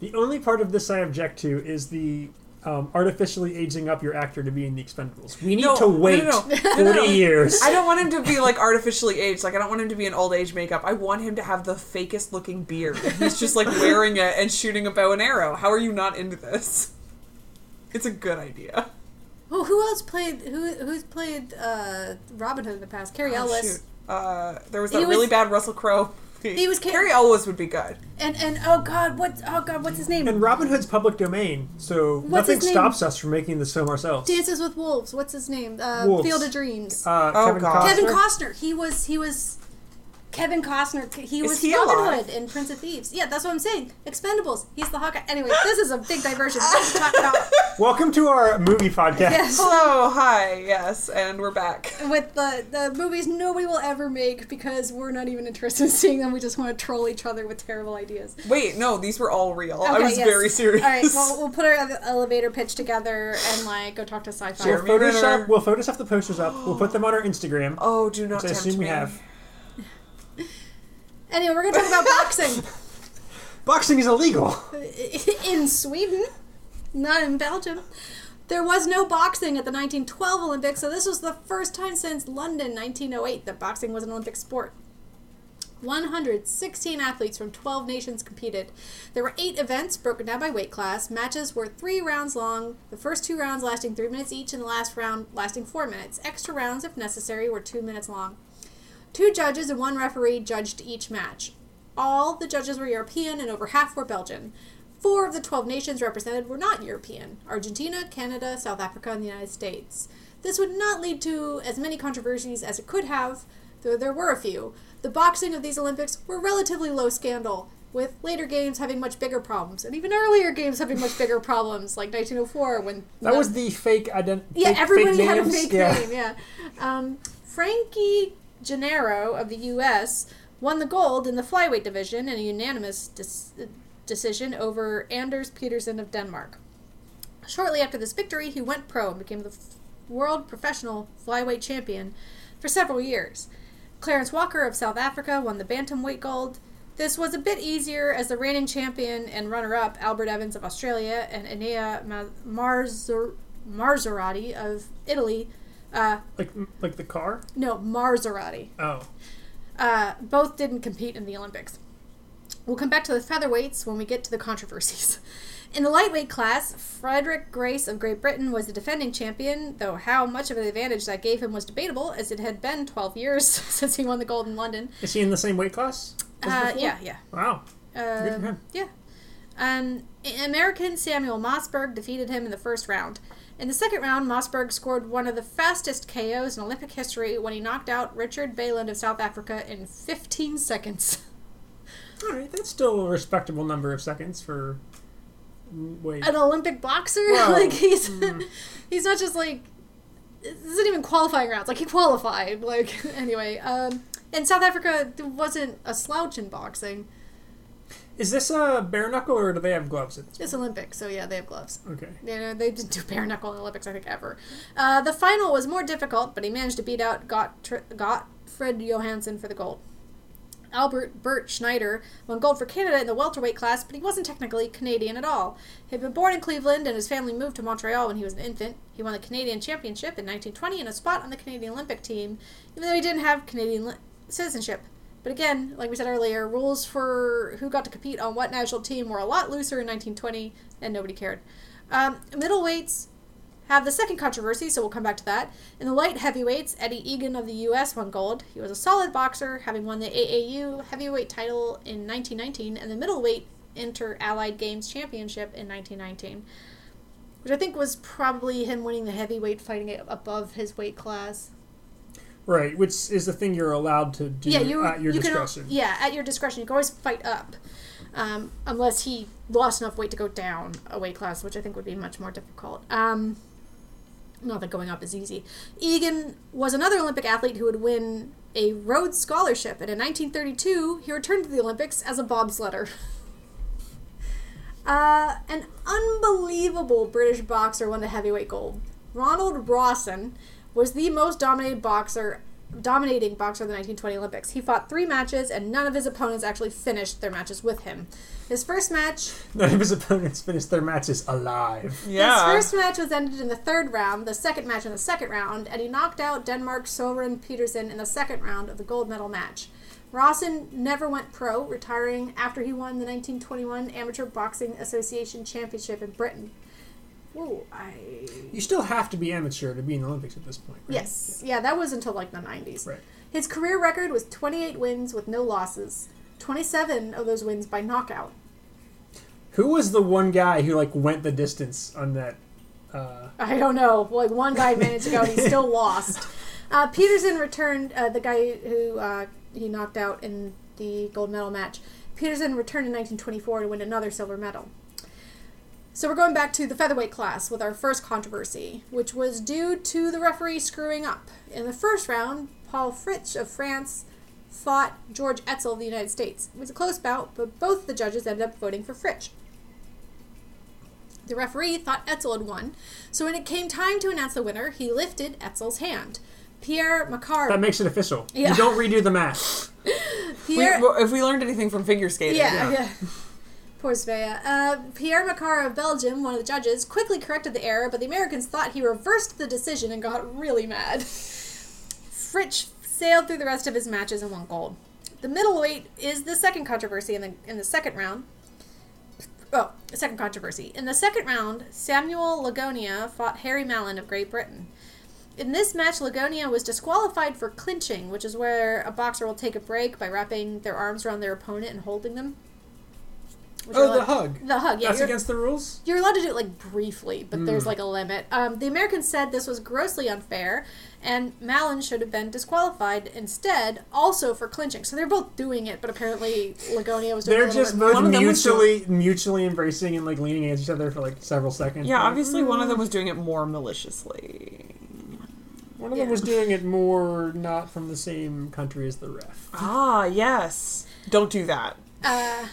the only part of this I object to is the um, artificially aging up your actor to be in the Expendables. We need No, to wait no, no. 40 No, no. years. I don't want him to be like artificially aged. Like I don't want him to be in old age makeup. I want him to have the fakest looking beard. He's just like wearing it and shooting a bow and arrow. How are you not into this? It's a good idea. Oh, who else played? Who who's played uh, Robin Hood in the past? Cary Oh, Elwes. shoot. Uh, there was He that really was- bad Russell Crowe. He was Ca- Cary Elwes would be good. And and oh god, what oh god, what's his name? And Robin Hood's public domain, so What's nothing his name? stops us from making this film ourselves. Dances with Wolves. What's his name? Uh, Wolves. Field of Dreams. Uh, Oh, Kevin God. Costner. Kevin Costner. He was he was Kevin Costner. He was he Robin alive? Hood in Prince of Thieves. Yeah, that's what I'm saying. Expendables. He's the Hawkeye. Anyway, this is a big diversion. Let's talk about Welcome to our movie podcast. Yes. Hello, hi, yes, and we're back. with the the movies nobody will ever make because we're not even interested in seeing them. We just want to troll each other with terrible ideas. Wait, no, these were all real. I Okay, was yes. very serious. All right, well, we'll put our ele- elevator pitch together and like go talk to sci-fi. We'll Jeremy Renner. Photoshop, we'll Photoshop the posters up. We'll put them on our Instagram. oh, do not which I tempt assume we me. have. Anyway, we're gonna talk about boxing Boxing is illegal. in Sweden, not in Belgium. There was no boxing at the 1912 Olympics, so this was the first time since London 1908 that boxing was an Olympic sport. 116 athletes from 12 nations competed. There were eight events broken down by weight class. Matches were three rounds long, the first two rounds lasting three minutes each, and the last round lasting four minutes. Extra rounds, if necessary, were two minutes long. Two judges and one referee judged each match. All the judges were European and over half were Belgian. Four of the 12 nations represented were not European Argentina, Canada, South Africa, and the United States. This would not lead to as many controversies as it could have, though there were a few. The boxing of these Olympics were relatively low scandal, with later games having much bigger problems, and even earlier games having much bigger problems, like 1904 when That was the fake identity. yeah, fake, everybody fake had a fake yeah. name. Yeah. Um, Frankie Genaro of the U.S. won the gold in the flyweight division in a unanimous dis- decision over Anders Petersen of Denmark. Shortly after this victory, he went pro and became the f- world professional flyweight champion for several years. Clarence Walker of South Africa won the bantamweight gold. This was a bit easier as the reigning champion and runner-up Albert Evans of Australia and Enea Ma- Marzor- Marzorati of Italy. Uh, Like like the car. no, Marzorati. Oh, Uh, both didn't compete in the Olympics. We'll come back to the featherweights when we get to the controversies. In the lightweight class, Frederick Grace of Great Britain was the defending champion, though how much of an advantage that gave him was debatable, as it had been 12 years since he won the gold in London. is he in the same weight class? as Uh, yeah, yeah. Wow. Uh, Good for him. Yeah. Um, American Samuel Mosberg defeated him in the first round. In the second round, Mosberg scored one of the fastest KOs in Olympic history when he knocked out Richard Bayland of South Africa in 15 seconds. All right, that's still a respectable number of seconds for weight. An Olympic boxer? Like, he's, mm. he's not just like. This isn't even qualifying rounds. Like, he qualified. Like, anyway. Um, and South Africa there wasn't a slouch in boxing. Is this a bare knuckle or do they have gloves? It's Olympic, so yeah, they have gloves. Okay. You know, they didn't do bare knuckle Olympics, I think, ever. Uh, the final was more difficult, but he managed to beat out Got- Gotfred Johansen for the gold. Albert Bert Schneider won gold for Canada in the welterweight class, but he wasn't technically Canadian at all. He had been born in Cleveland, and his family moved to Montreal when he was an infant. He won the Canadian Championship in 1920 and a spot on the Canadian Olympic team, even though he didn't have Canadian li- citizenship. But again, like we said earlier, rules for who got to compete on what national team were a lot looser in 1920, and nobody cared. Um, middleweights have the second controversy, so we'll come back to that. In the light heavyweights, Eddie Eagan of the U.S. won gold. He was a solid boxer, having won the AAU heavyweight title in 1919 and the middleweight Inter Allied Games Championship in 1919, which I think was probably him winning the heavyweight fighting it above his weight class. Right, which is the thing you're allowed to do yeah, you at your you discretion. Can, yeah, at your discretion. You can always fight up, um, unless he lost enough weight to go down a weight class, which I think would be much more difficult. Um, not that going up is easy. Eagan was another Olympic athlete who would win a Rhodes Scholarship, and in 1932 he returned to the Olympics as a bobsledder. Uh, an unbelievable British boxer won the heavyweight gold. Ronald Rawson was the most dominated boxer, dominating boxer of the 1920 Olympics. He fought three matches, and none of his opponents actually finished their matches with him. His first match, None of his opponents finished their matches alive. Yeah. his first match was ended in the third round. The second match in the second round, and he knocked out Denmark's Soren Petersen in the second round of the gold medal match. Rawson never went pro, retiring after he won the 1921 Amateur Boxing Association Championship in Britain. I You still have to be amateur to be in the Olympics at this point. Right? yes, yeah, that was until like the '90s. Right. His career record was 28 wins with no losses. 27 of those wins by knockout. Who was the one guy who like went the distance on that? Uh, I don't know. Like one guy managed to go, and he still lost. Uh, Peterson returned. Uh, the guy who uh, he knocked out in the gold medal match. Peterson returned in 1924 to win another silver medal. So we're going back to the featherweight class with our first controversy, which was due to the referee screwing up. In the first round, Paul Fritsch of France fought George Etzel of the United States. It was a close bout, but both the judges ended up voting for Fritsch. The referee thought Etzel had won, so when it came time to announce the winner, he lifted Etzel's hand. Pierre Macar. that makes it official. Yeah. You don't redo the math. We, Pierre, well, if we learned anything from figure skating, yeah, yeah. yeah. Poor Svea. Uh, Pierre Macar of Belgium, one of the judges, quickly corrected the error, but the Americans thought he reversed the decision and got really mad. Fritsch sailed through the rest of his matches and won gold. The middleweight is the second controversy in the in the second round. Oh, second controversy. In the second round, Samuel Lagonia fought Harry Mallin of Great Britain. In this match, Lagonia was disqualified for clinching, which is where a boxer will take a break by wrapping their arms around their opponent and holding them. Which Oh, are the hug. The hug, yeah. That's you're- against the rules. you're allowed to do it like briefly, but there's Mm. like a limit. Um, the Americans said this was grossly unfair, and Mallin should have been disqualified instead, also for clinching. So they're both doing it, but apparently Lagonia was doing They're a just bit both One of them was mutually mutually embracing and like leaning against each other for like several seconds. Yeah, Like, obviously one Mm. of them was doing it more maliciously. One of them was doing it more not from the same country as the ref. Ah, yes. Don't do that. Uh,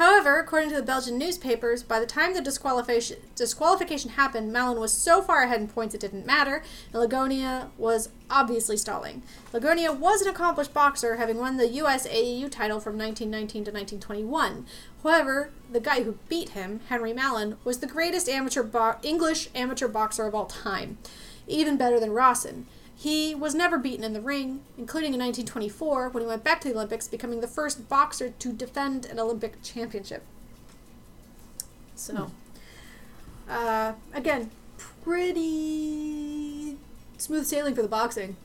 however, according to the Belgian newspapers, by the time the disqualification disqualification happened, Mallin was so far ahead in points it didn't matter, and Lagonia was obviously stalling. Lagonia was an accomplished boxer, having won the U.S. AAU title from 1919 to 1921. However, the guy who beat him, Henry Mallin, was the greatest amateur bo- English amateur boxer of all time, even better than Rawson. He was never beaten in the ring, including in 1924 when he went back to the Olympics, becoming the first boxer to defend an Olympic championship. So, uh, again, pretty smooth sailing for the boxing.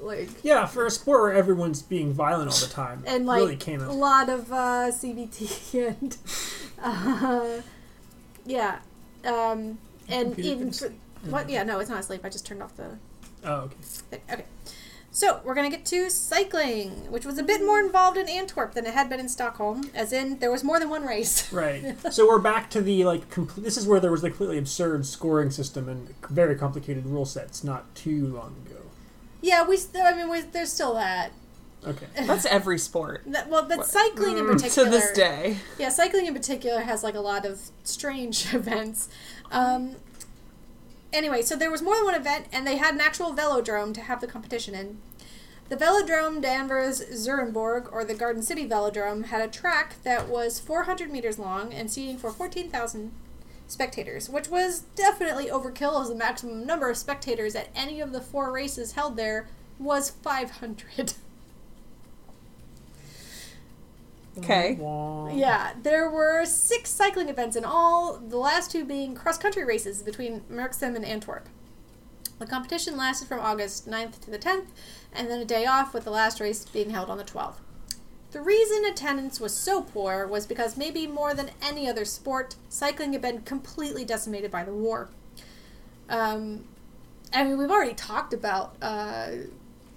Like, Yeah, for a sport where everyone's being violent all the time, and like really came a lot of uh, CBT and uh, yeah, um, and even for, what? Yeah, no, it's not asleep. I just turned off the Oh, okay. thing. Okay, so we're gonna get to cycling, which was a bit more involved in Antwerp than it had been in Stockholm. As in, there was more than one race. Right. so we're back to the like. Compl- this is where there was the completely absurd scoring system and very complicated rule sets not too long ago. Yeah, we. St- I mean, we, there's still that. Okay. That's every sport. that well, but What? cycling in Mm, particular. to this day. Yeah, cycling in particular has like a lot of strange events. Um, anyway, so there was more than one event, and they had an actual velodrome to have the competition in. The Velodrome d'Anvers Zuremborg, or the Garden City Velodrome, had a track that was 400 meters long and seating for 14,000 spectators, which was definitely overkill as the maximum number of spectators at any of the four races held there was 500. Okay. Yeah, there were six cycling events in all, the last two being cross country races between Merksem and Antwerp. The competition lasted from August 9th to the 10th, and then a day off, with the last race being held on the 12th. The reason attendance was so poor was because maybe more than any other sport, cycling had been completely decimated by the war. Um, I mean, we've already talked about uh,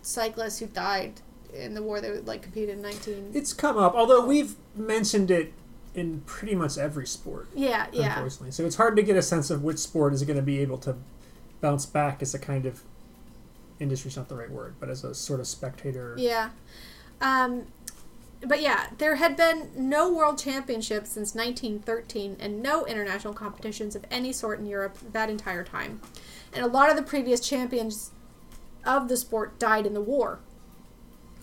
cyclists who died in the war that like competed in 19. It's come up, although we've mentioned it in pretty much every sport, yeah, yeah. unfortunately. So it's hard to get a sense of which sport is going to be able to bounce back as a kind of industry's not the right word, but as a sort of spectator. Yeah. Um, but yeah, there had been no world championships since 1913 and no international competitions of any sort in Europe that entire time. And a lot of the previous champions of the sport died in the war.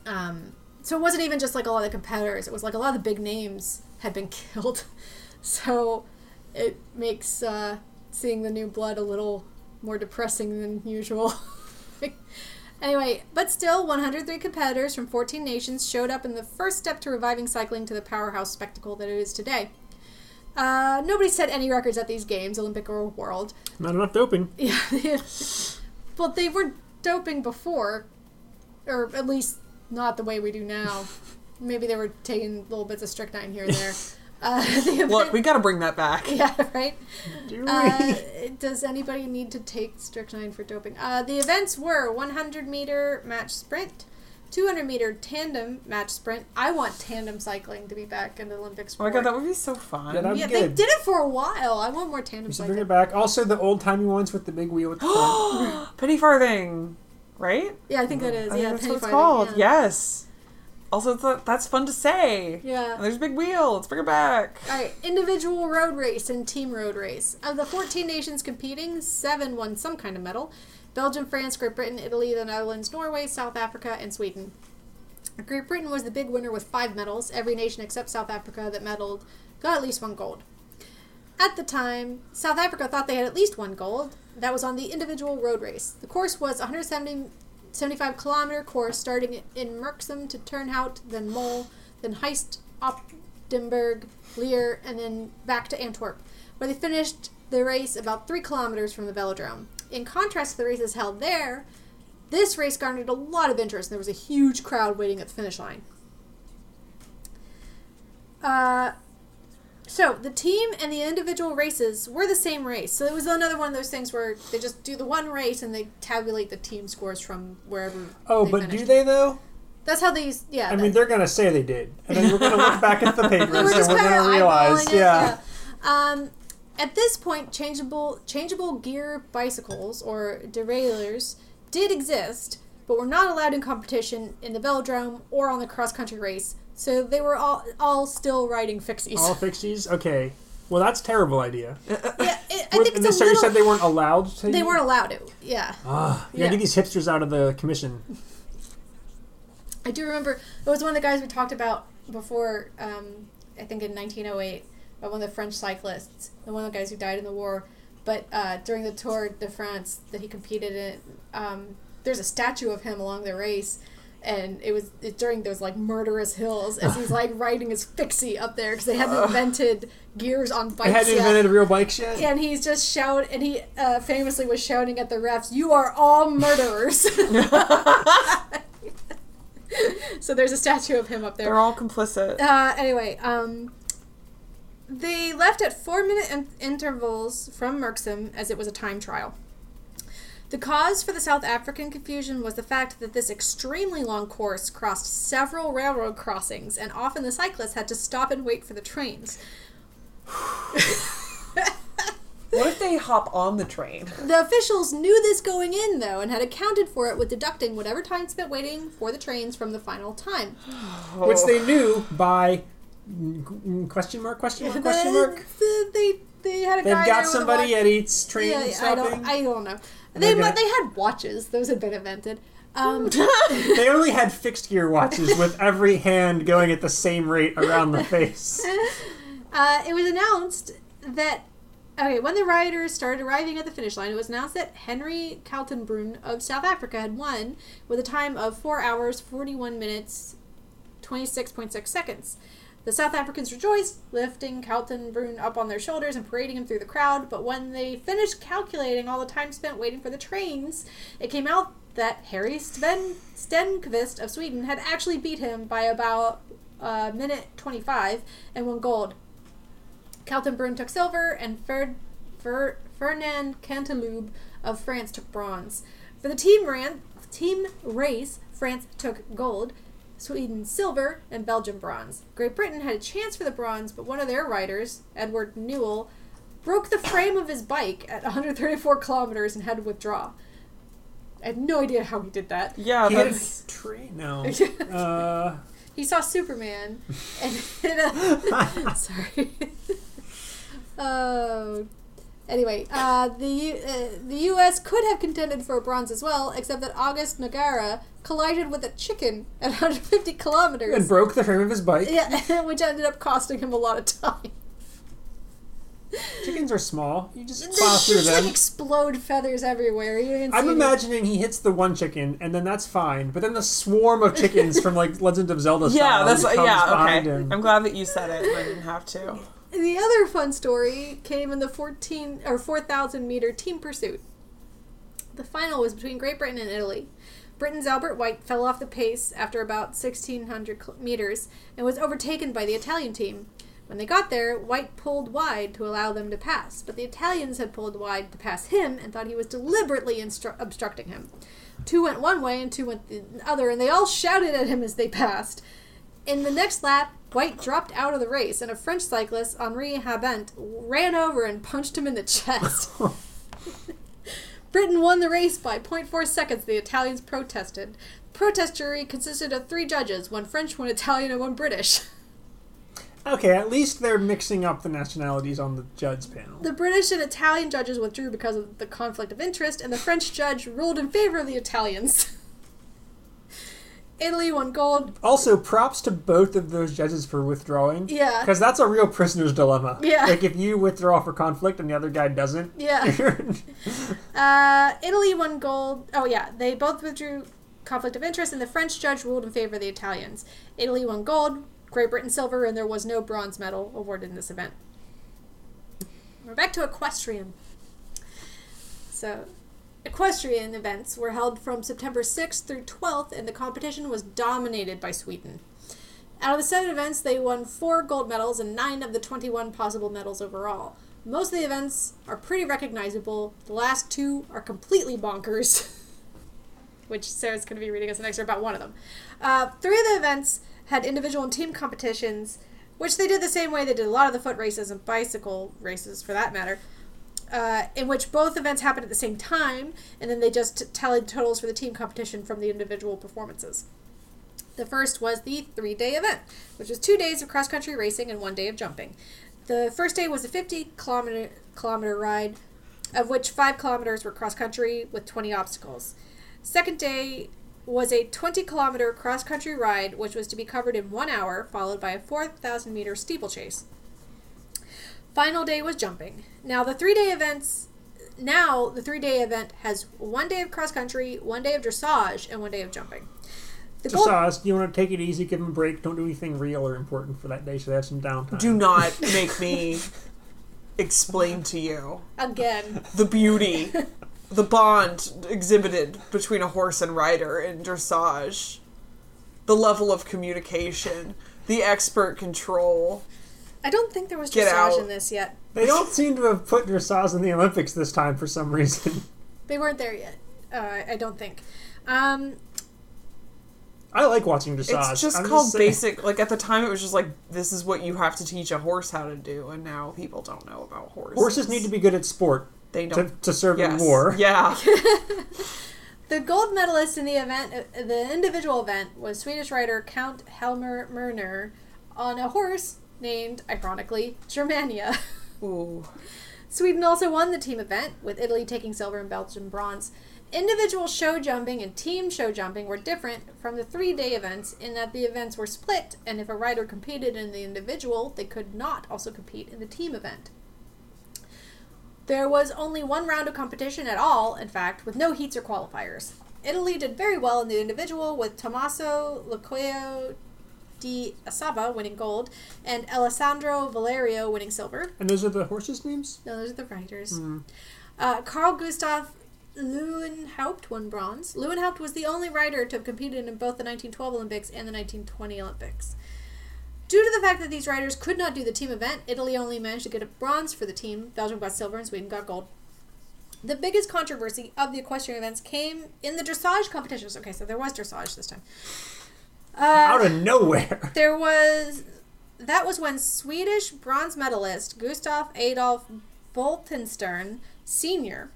Um, so it wasn't even just like a lot of the competitors, it was like a lot of the big names had been killed. So it makes uh, seeing the new blood a little more depressing than usual. Anyway, but still, 103 competitors from 14 nations showed up in the first step to reviving cycling to the powerhouse spectacle that it is today. Uh, nobody set any records at these games, Olympic or world. Not enough doping. Yeah. well, they were doping before, or at least not the way we do now. Maybe they were taking little bits of strychnine here and there. Uh, event- Look, we got to bring that back. yeah, right. Do Uh, does anybody need to take strychnine for doping? Uh, the events were 100 meter match sprint, 200 meter tandem match sprint. I want tandem cycling to be back in the Olympic Oh my god, that would be so fun. Yeah, yeah, they did it for a while. I want more tandem We should bring it back. Also, the old timey ones with the big wheel at the front. Penny farthing, right? Yeah, I think that is. I think yeah, that's what it's called. Yeah. Yes. Also, a, that's fun to say. Yeah. And there's a big wheel. Let's bring it back. All right, individual road race and team road race. Of the 14 nations competing, seven won some kind of medal Belgium, France, Great Britain, Italy, the Netherlands, Norway, South Africa, and Sweden. Great Britain was the big winner with five medals. Every nation except South Africa that medaled got at least one gold. At the time, South Africa thought they had at least one gold. That was on the individual road race. The course was 170 75 kilometer course starting in Merksem to Turnhout, then Mol, then Heist, Opdenburg, Lier, and then back to Antwerp, where they finished the race about three kilometers from the velodrome. In contrast to the races held there, this race garnered a lot of interest, and there was a huge crowd waiting at the finish line. Uh, so the team and the individual races were the same race. So it was another one of those things where they just do the one race and they tabulate the team scores from wherever. Oh, but finished. do they though? That's how they. use- Yeah. I mean, they're gonna say they did, and then we're gonna look back at the papers we're and we're gonna realize, it, yeah. yeah. Um, at this point, changeable changeable gear bicycles or derailleurs did exist, but were not allowed in competition in the velodrome or on the cross country race. So they were all all still writing fixies. All fixies. Okay. Well, that's a terrible idea. yeah, it, I think and it's a so you little. said they weren't allowed to. they weren't allowed to. Yeah. Ah, Yeah. get these hipsters out of the commission. I do remember it was one of the guys we talked about before. Um, I think in 1908, about one of the French cyclists, the one of the guys who died in the war. But uh, during the Tour de France that he competed in, um, there's a statue of him along the race, and it was it, during those like murderous hills as he's like riding his fixie up there because they hadn't invented gears on They bikes hadn't yet. invented real bikes yet. and he's just shout, and he uh, famously was shouting at the refs, "You are all murderers." so there's a statue of him up there. They're all complicit. Uh, anyway, um, they left at four minute in- intervals from Merksem as it was a time trial. The cause for the South African confusion was the fact that this extremely long course crossed several railroad crossings, and often the cyclists had to stop and wait for the trains. What if they hop on the train? The officials knew this going in, though, and had accounted for it with deducting whatever time spent waiting for the trains from the final time. Which they knew by question mark question mark question mark. the- they they had a They've guy got there with a somebody at each train Yeah, yeah, I don't I don't know. And They they're gonna- they had watches; those had been invented. Um, They only had fixed gear watches with every hand going at the same rate around the face. uh, it was announced that okay when the riders started arriving at the finish line, it was announced that Henry Kaltenbrun of South Africa had won with a time of four hours forty one minutes twenty six point six seconds. The South Africans rejoiced, lifting Kaltenbrun up on their shoulders and parading him through the crowd. But when they finished calculating all the time spent waiting for the trains, it came out that Harry Sven of Sweden had actually beat him by about a minute 25 and won gold. Kaltenbrun took silver, and Fer, Fer, Fernand Canteloube of France took bronze. For the team ran team race, France took gold, Sweden silver, and Belgium bronze. Great Britain had a chance for the bronze, but one of their riders, Edward Newell, broke the frame of his bike at 134 kilometers and had to withdraw. I have no idea how he did that. Yeah, He had that's. train. No. Uh, He saw Superman and hit a. sorry. Oh. Anyway, uh, the U- uh, the U.S. could have contended for a bronze as well, except that August Nogara collided with a chicken at 150 kilometers and broke the frame of his bike. Yeah, which ended up costing him a lot of time. Chickens are small. You just They plow through just like explode feathers everywhere. You didn't I'm see any- imagining he hits the one chicken, and then that's fine. But then the swarm of chickens from like Legend of Zelda Yeah, style that's comes yeah. Okay, him. I'm glad that you said it. I didn't have to. The other fun story came in the 14 or 4,000 meter team pursuit. The final was between Great Britain and Italy. Britain's Albert White fell off the pace after about 1,600 meters and was overtaken by the Italian team. When they got there, White pulled wide to allow them to pass, but the Italians had pulled wide to pass him and thought he was deliberately instru- obstructing him. Two went one way and two went the other, and they all shouted at him as they passed. In the next lap, White dropped out of the race, and a French cyclist, Henri Habent, ran over and punched him in the chest. Britain won the race by 0.4 seconds. The Italians protested. The protest jury consisted of three judges one French, one Italian, and one British. Okay, at least they're mixing up the nationalities on the judge panel. The British and Italian judges withdrew because of the conflict of interest, and the French judge ruled in favor of the Italians. Italy won gold. Also, props to both of those judges for withdrawing. Yeah. Because that's a real prisoner's dilemma. Yeah. Like if you withdraw for conflict and the other guy doesn't. Yeah. Uh, Italy won gold. Oh, yeah. They both withdrew conflict of interest, and the French judge ruled in favor of the Italians. Italy won gold, Great Britain silver, and there was no bronze medal awarded in this event. We're back to equestrian. So, equestrian events were held from September 6th through 12th, and the competition was dominated by Sweden. Out of the seven events, they won four gold medals and nine of the 21 possible medals overall. Most of the events are pretty recognizable. The last two are completely bonkers, which Sarah's going to be reading us an excerpt about one of them. Uh, three of the events had individual and team competitions, which they did the same way they did a lot of the foot races and bicycle races, for that matter, uh, in which both events happened at the same time, and then they just tallied totals for the team competition from the individual performances. The first was the three day event, which was two days of cross country racing and one day of jumping. The first day was a 50 kilometer, kilometer ride, of which 5 kilometers were cross country with 20 obstacles. Second day was a 20 kilometer cross country ride, which was to be covered in one hour, followed by a 4,000 meter steeplechase. Final day was jumping. Now, the three day events. Now, the three day event has one day of cross country, one day of dressage, and one day of jumping. The goal- Dressage, you want to take it easy, give them a break, don't do anything real or important for that day, so they have some downtime. Do not make me explain to you again. the beauty, the bond exhibited between a horse and rider in dressage, the level of communication, the expert control. I don't think there was Get dressage out. in this yet. They don't seem to have put dressage in the Olympics this time for some reason. They weren't there yet. Uh, I don't think. Um, I like watching dressage. It's just I'm called saying- basic. Like at the time, it was just like this is what you have to teach a horse how to do, and now people don't know about horses. Horses need to be good at sport They to, don't. to serve yes. in war. Yeah. the gold medalist in the event, uh, the individual event, was Swedish rider Count Helmer Mörner on a horse named, ironically, Germania. Ooh. Sweden also won the team event, with Italy taking silver and Belgium bronze. Individual show jumping and team show jumping were different from the three day events in that the events were split, and if a rider competed in the individual, they could not also compete in the team event. There was only one round of competition at all, in fact, with no heats or qualifiers. Italy did very well in the individual, with Tommaso Lequio di Assaba winning gold and Alessandro Valerio winning silver. And those are the horses' names? No, those are the riders. Hmm. Uh, Carl Gustav Lewenhaupt won bronze. Lewenhaupt was the only rider to have competed in both the 1912 Olympics and the 1920 Olympics. Due to the fact that these riders could not do the team event, Italy only managed to get a bronze for the team. Belgium got silver and Sweden got gold. The biggest controversy of the equestrian events came in the dressage competitions. Okay, so there was dressage this time. Uh, Out of nowhere. there was that was when Swedish bronze medalist Gustav Adolf Boltenstern Sr.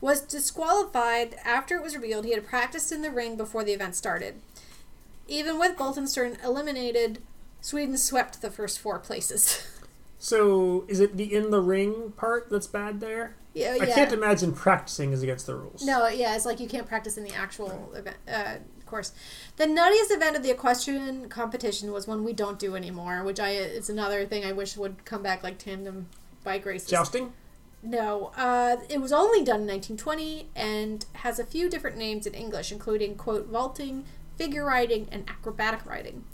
was disqualified after it was revealed he had practiced in the ring before the event started. Even with Boltenstern eliminated, Sweden swept the first four places. So, is it the in the ring part that's bad there? yeah, yeah. I yeah. can't imagine practicing is against the rules. No, yeah, it's like you can't practice in the actual event uh, course. The nuttiest event of the equestrian competition was one we don't do anymore, which I it's another thing I wish would come back like tandem bike races. Jousting? No, uh, it was only done in 1920 and has a few different names in English, including quote vaulting, figure riding, and acrobatic riding.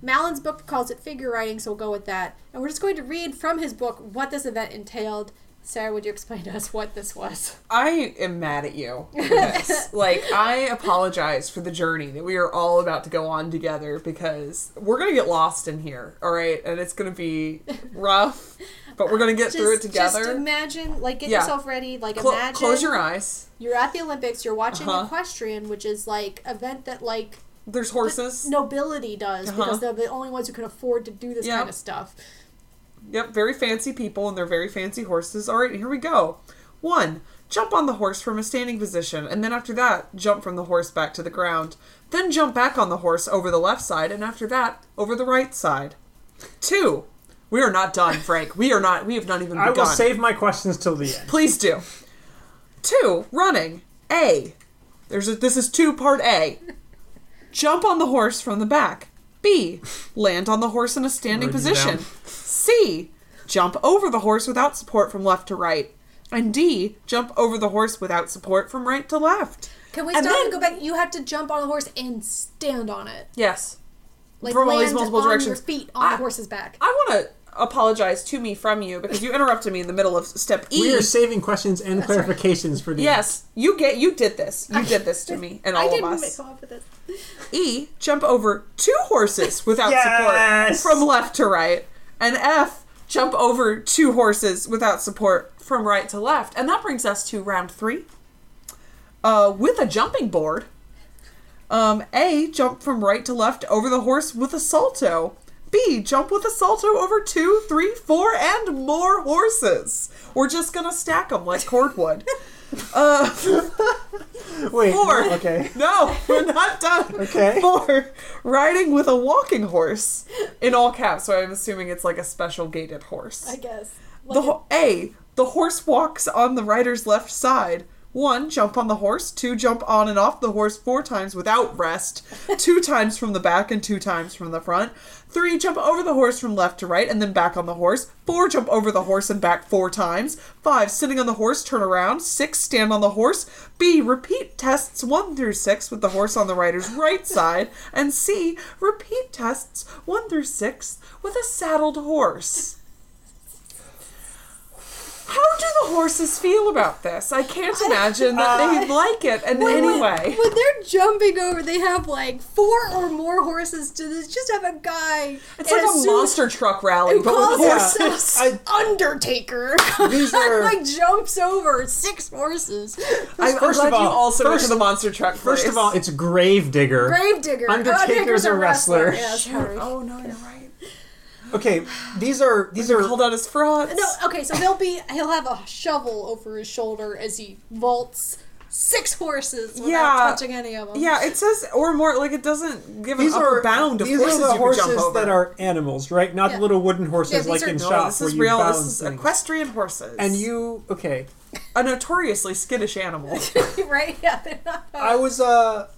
Mallin's book calls it figure writing, so we'll go with that. And we're just going to read from his book what this event entailed. Sarah, would you explain to us what this was? I am mad at you for this. like, I apologize for the journey that we are all about to go on together because we're going to get lost in here, all right? And it's going to be rough, but we're going to get through it together. Just imagine, like, get Yeah. yourself ready. Like, Clo- imagine close your eyes. you're at the Olympics. You're watching Uh-huh. equestrian, which is like event that like There's horses. nobility does Uh-huh. because they're the only ones who can afford to do this Yeah. kind of stuff. Yep, very fancy people and their very fancy horses. All right, here we go. One, jump on the horse from a standing position, and then after that, jump from the horse back to the ground. Then jump back on the horse over the left side, and after that, over the right side. Two, we are not done, Frank. We are not. We have not even I begun. will save my questions till the end. Please do. Two, running. A. There's a, this is two part A. Jump on the horse from the back. B. Land on the horse in a standing position. down. C. Jump over the horse without support from left to right. And D. Jump over the horse without support from right to left. Can we And stop then- and go back? You have to jump on the horse and stand on it, Yes. like From all these multiple on your directions. feet on I- the horse's back. I want to apologize to me from you because you interrupted me in the middle of step E. We are saving questions and clarifications for the Yes, you get you did this. You did this to me and all I of didn't us. come up with this. E, jump over two horses without Yes! support from left to right. And F, jump over two horses without support from right to left. And that brings us to round three. Uh, with a jumping board. Um, A, jump from right to left over the horse with a salto. B, jump with a salto over two, three, four, and more horses. We're just gonna stack them like cordwood. uh, Wait. Four. Okay. no, we're not done. Okay. Four, riding with a walking horse. In all caps, so I'm assuming it's like a special gated horse. I guess. The ho- A, the horse walks on the rider's left side. One, jump on the horse. Two, jump on and off the horse four times without rest. two times from the back and two times from the front. Three, jump over the horse from left to right and then back on the horse. Four, jump over the horse and back four times. Five, sitting on the horse, turn around. Six, stand on the horse. B, repeat tests one through six with the horse on the rider's right side. And C, repeat tests one through six with a saddled horse. How do the horses feel about this? I can't imagine that they'd like it in When- any when, way. when they're jumping over, they have like four or more horses to this. Just have a guy. It's like a suit monster truck rally, Who but with horses. himself I- Undertaker? These are- like jumps over six horses. I'm, I'm First glad of all- you also went first- to the monster truck. First of all, it's Gravedigger. Gravedigger. Undertaker's a wrestler. Yeah, sorry. oh no, you're right. Okay, these are these are Called out as frauds. No, okay, so he'll be he'll have a shovel over his shoulder as he vaults six horses without Yeah. touching any of them. Yeah, it says or more like it doesn't give these an upper are bound of these horses are the you horses can jump over. that are animals, right? Not Yeah. the little wooden horses Yeah, like are- in no, shop this is you real. balance This is things. equestrian horses. And you okay? a notoriously skittish animal. right? Yeah, they're not. I was uh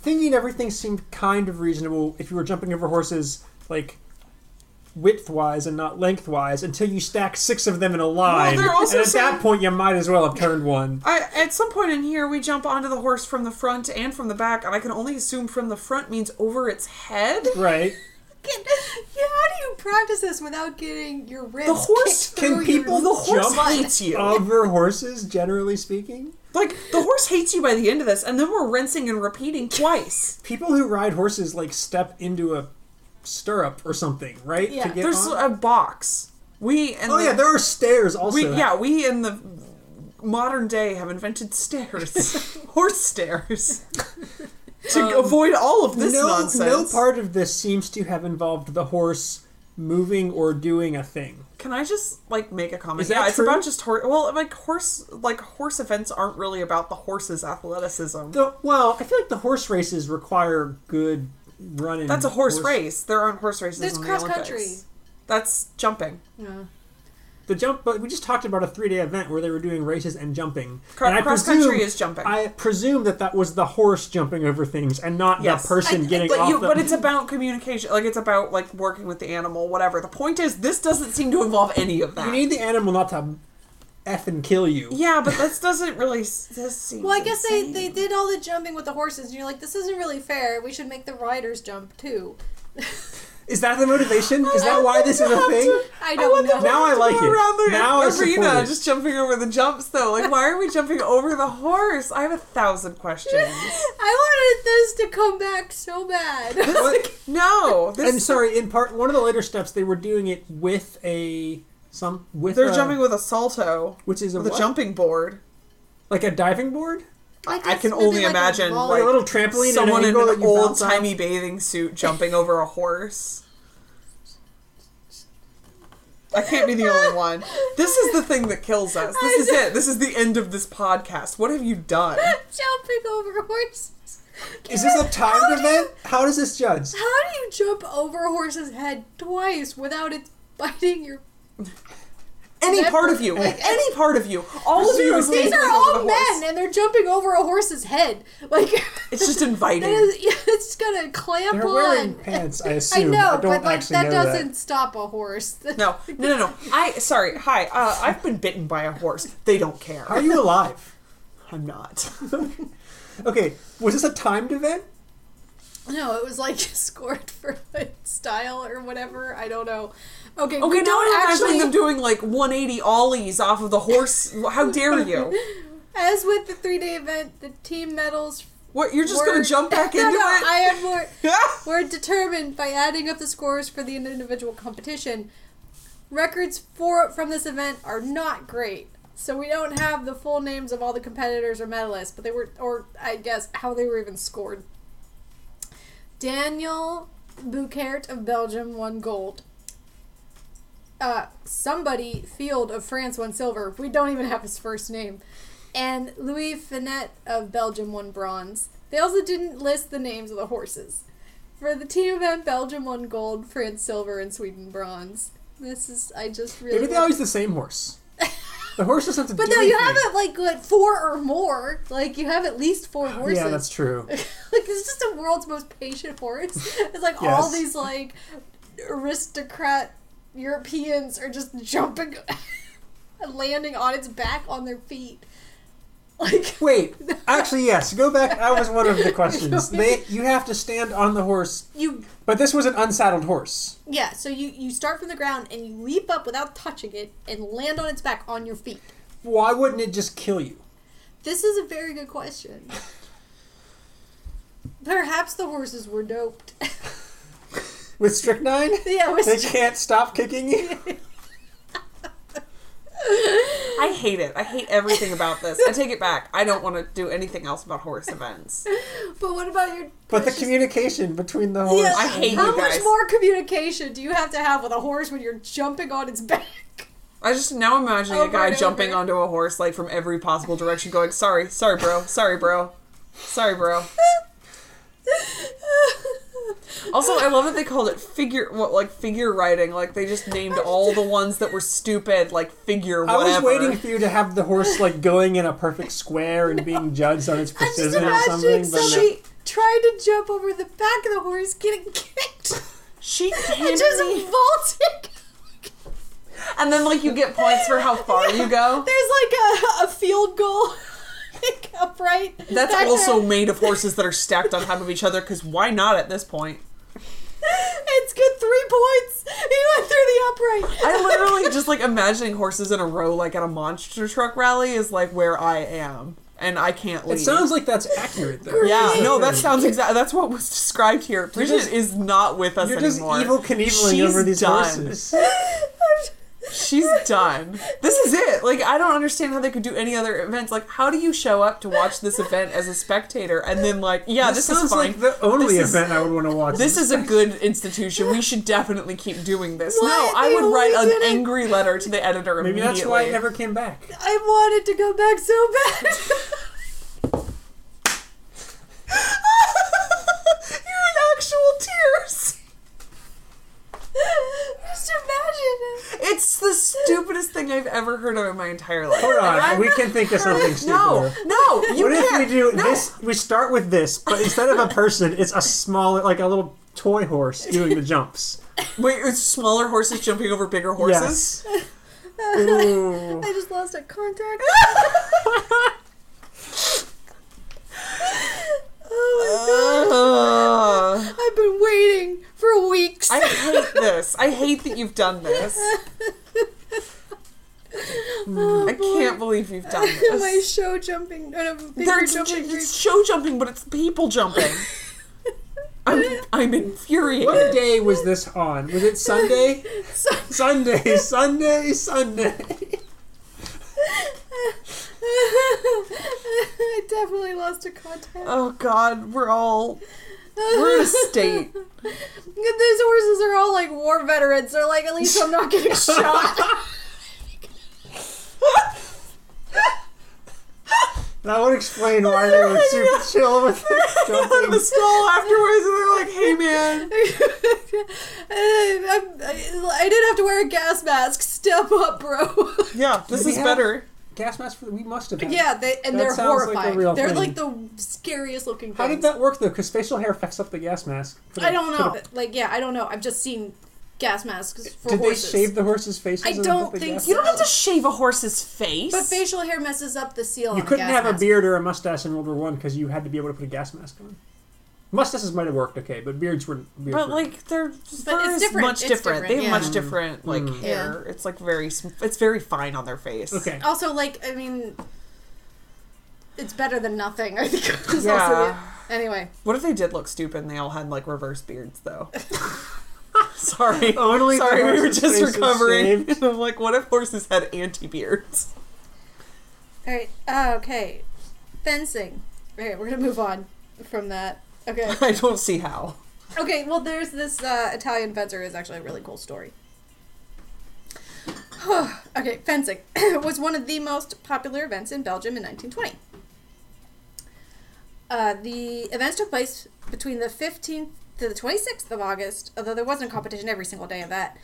thinking everything seemed kind of reasonable if you were jumping over horses like widthwise and not lengthwise until you stack six of them in a line. also and at saying- that point you might as well have turned one. I, at some point in here, we jump onto the horse from the front and from the back, and I can only assume from the front means over its head. Right. Can- yeah, how do you practice this without getting your ribs The horse- can people The horse Jump hates you. Over horses, generally speaking. Like the horse hates you by the end of this, and then we're rinsing and repeating twice. People who ride horses like step into a stirrup or something, right? Yeah. To get There's on? a box. We and Oh the, yeah, there are stairs also. we yeah we in the modern day have invented stairs, horse stairs, to um, avoid all of this no, nonsense. no part of this seems to have involved the horse moving or doing a thing. Can I just like make a comment? Yeah, it's about just horse. Well, like horse, like horse events aren't really about the horse's athleticism. The, well, I feel like the horse races require good running. That's a horse, race. There aren't horse races There's in the cross Olympics. country. That's jumping. Yeah. The jump, but we just talked about a three-day event where they were doing races and jumping. Cro- and I cross presume- country is jumping. I presume that that was the horse jumping over things and not Yes. the person I- getting But off you, the. but it's about communication. Like it's about like working with the animal, whatever. The point is, this doesn't seem to involve any of that. you need the animal not to f and kill you. yeah, but this doesn't really. This seems. Well, I guess they, insane. they did all the jumping with the horses, and you're like, this isn't really fair. We should make the riders jump too. Is that the motivation? Is that why this is a thing? I don't know. Now I like it. around the Now I arena, support it. just jumping over the jumps though. Like, why are we jumping over the horse? I have a thousand questions. I wanted this to come back so bad. No, this And sorry, in part one of the later steps, they were doing it with a some with they're a, jumping with a salto, which is a with a jumping board. like a diving board, Like I can only like imagine, volley- like a little trampoline, Someone in an angle an that you old bounce off. timey bathing suit jumping over a horse. I can't be the only one. This is the thing that kills us. This is it. This is the end of this podcast. What have you done? jumping over horses. Is this a How timed you- event? How does this judge? How do you jump over a horse's head twice without it biting your? Any That- part of you, any part of you, all of you These These are all men, horse. and they're jumping over a horse's head. Like It's just inviting. that is, it's gonna clamp They're on. wearing pants. I assume. I assume. know, don't but like that doesn't that. stop a horse. No, no, no, no. I sorry. Hi. Uh, I've been bitten by a horse. They don't care. How are you alive? I'm not. Okay, was this a timed event? No, it was like scored for like, style or whatever. I don't know. Okay, Okay, we don't I'm actually. them doing like 180 ollies off of the horse. How dare you? As with the three day event, the team medals. What? You're just were- gonna jump back no, into no, it? I am more. were determined by adding up the scores for the individual competition. Records for from this event are not great, so we don't have the full names of all the competitors or medalists, but they were, or I guess how they were even scored. Daniel Bouckaert of Belgium won gold. Uh, somebody Field of France won silver. We don't even have his first name. And Louis Finet of Belgium won bronze. They also didn't list the names of the horses. For the team event, Belgium won gold, France silver, and Sweden bronze. This is I just really. Maybe they always the same horse. The horse doesn't have to but no, you have it like what four or more. Like you have at least four horses. Yeah, that's true. like it's just the world's most patient horse. It's like all these like aristocrat Europeans are just jumping and landing on its back on their feet. Like Wait, actually, yes. Go back. That was one of the questions. They, you have to stand on the horse, you but this was an unsaddled horse. yeah, so you you start from the ground and you leap up without touching it and land on its back on your feet. Why wouldn't it just kill you? This is a very good question. Perhaps the horses were doped. With strychnine, yeah, it was they can't stop kicking you. I hate it. I hate everything about this. I take it back. I don't want to do anything else about horse events. But what about your? But the communication between the horse. Yeah, I hate How you much more communication do you have to have with a horse when you're jumping on its back? I just now imagining a guy jumping onto a horse like from every possible direction, going, "Sorry, sorry, bro, sorry, bro, sorry, bro." Also, I love that they called it figure, what like figure writing. Like they just named all the ones that were stupid, like figure I was waiting for you to have the horse like going in a perfect square and being judged on its precision or imagining something. But no. somebody trying to jump over the back of the horse, getting kicked, She handed just me, vaulting. and then like you get points for how far you go. There's like a, a field goal like, upright. That's back also there. made of horses that are stacked on top of each other. Because why not at this point? It's good three points. He went through the upright. I literally just like imagining horses in a row, like at a monster truck rally, is like where I am, and I can't leave. It sounds like that's accurate though. Yeah, no, that sounds exactly. That's what was described here. Bridget just- is not with us You're just anymore. Evel Knieveling She's over these done. horses. She's done. This is it. Like, I don't understand how they could do any other events. Like, how do you show up to watch this event as a spectator and then like, yeah, this, this, sounds is fine. like the only This is- event I would want to watch. This is a good institution. We should definitely keep doing this. Why No, I would write an it- angry letter to the editor Maybe immediately. that's why I never came back. I wanted to go back so bad. You're in actual tears. Just imagine. It's the stupidest thing I've ever heard of in my entire life. Hold on, we can think of something stupider. No, no, you what if can't. we do no. this? We start with this, but instead of a person, it's a smaller, like a little toy horse doing the jumps. Wait, it's smaller horses jumping over bigger horses? Yes. Ooh. I just lost a contact. oh Uh, my god. I've been waiting for weeks. I hate this. I hate that you've done this. Oh, I can't believe you've done this. My this. show jumping. No, no, figure There's, jumping. it's show jumping, but it's people jumping. I'm, I'm infuriated. What day was this on? Was it Sunday? Sunday, Sunday, Sunday. I definitely lost a contact. Oh God, we're all we're in a state. These horses are all like war veterans. They're like, at least I'm not getting shot. That would explain why they were super chill with jumping. the stall afterwards, and they're like, "Hey, man." Uh, I, I, I didn't have to wear a gas mask. Step up, bro. Yeah, this is better. Gas mask for we must have. had. yeah, they, and That they're sounds like a horrifying. real they're thing. like the scariest looking things. How did that work though? Because facial hair affects up the gas mask. For the- I don't for know. the- Like, yeah, I don't know. I've just seen gas masks for did horses. they shave the horses' faces? I don't think so. You don't have to shave a horse's face. But facial hair messes up the seal. You on couldn't gas have a beard or a mustache in World War One because you had to be able to put a gas mask on. Mustaches might have worked okay, but beards were. Beards But were- like they're it's fur is different. much It's different. different, They have yeah. much different like Mm. hair. It's like very sm- it's very fine on their face. okay. Also, like, I mean, it's better than nothing. I think. It's also Yeah. the- anyway, What if they did look stupid and they all had like reverse beards though? Sorry. Only Sorry, we were horse's just face recovering. shaved. I'm like, what if horses had anti beards? all right. Uh, okay, fencing. All right, we're gonna move on from that. Okay. I don't see how. Okay, well, there's this uh, Italian fencer is actually a really cool story. okay, fencing was one of the most popular events in Belgium in 1920. Uh, the events took place between the 15th to the 26th of August, although there wasn't a competition every single day of that.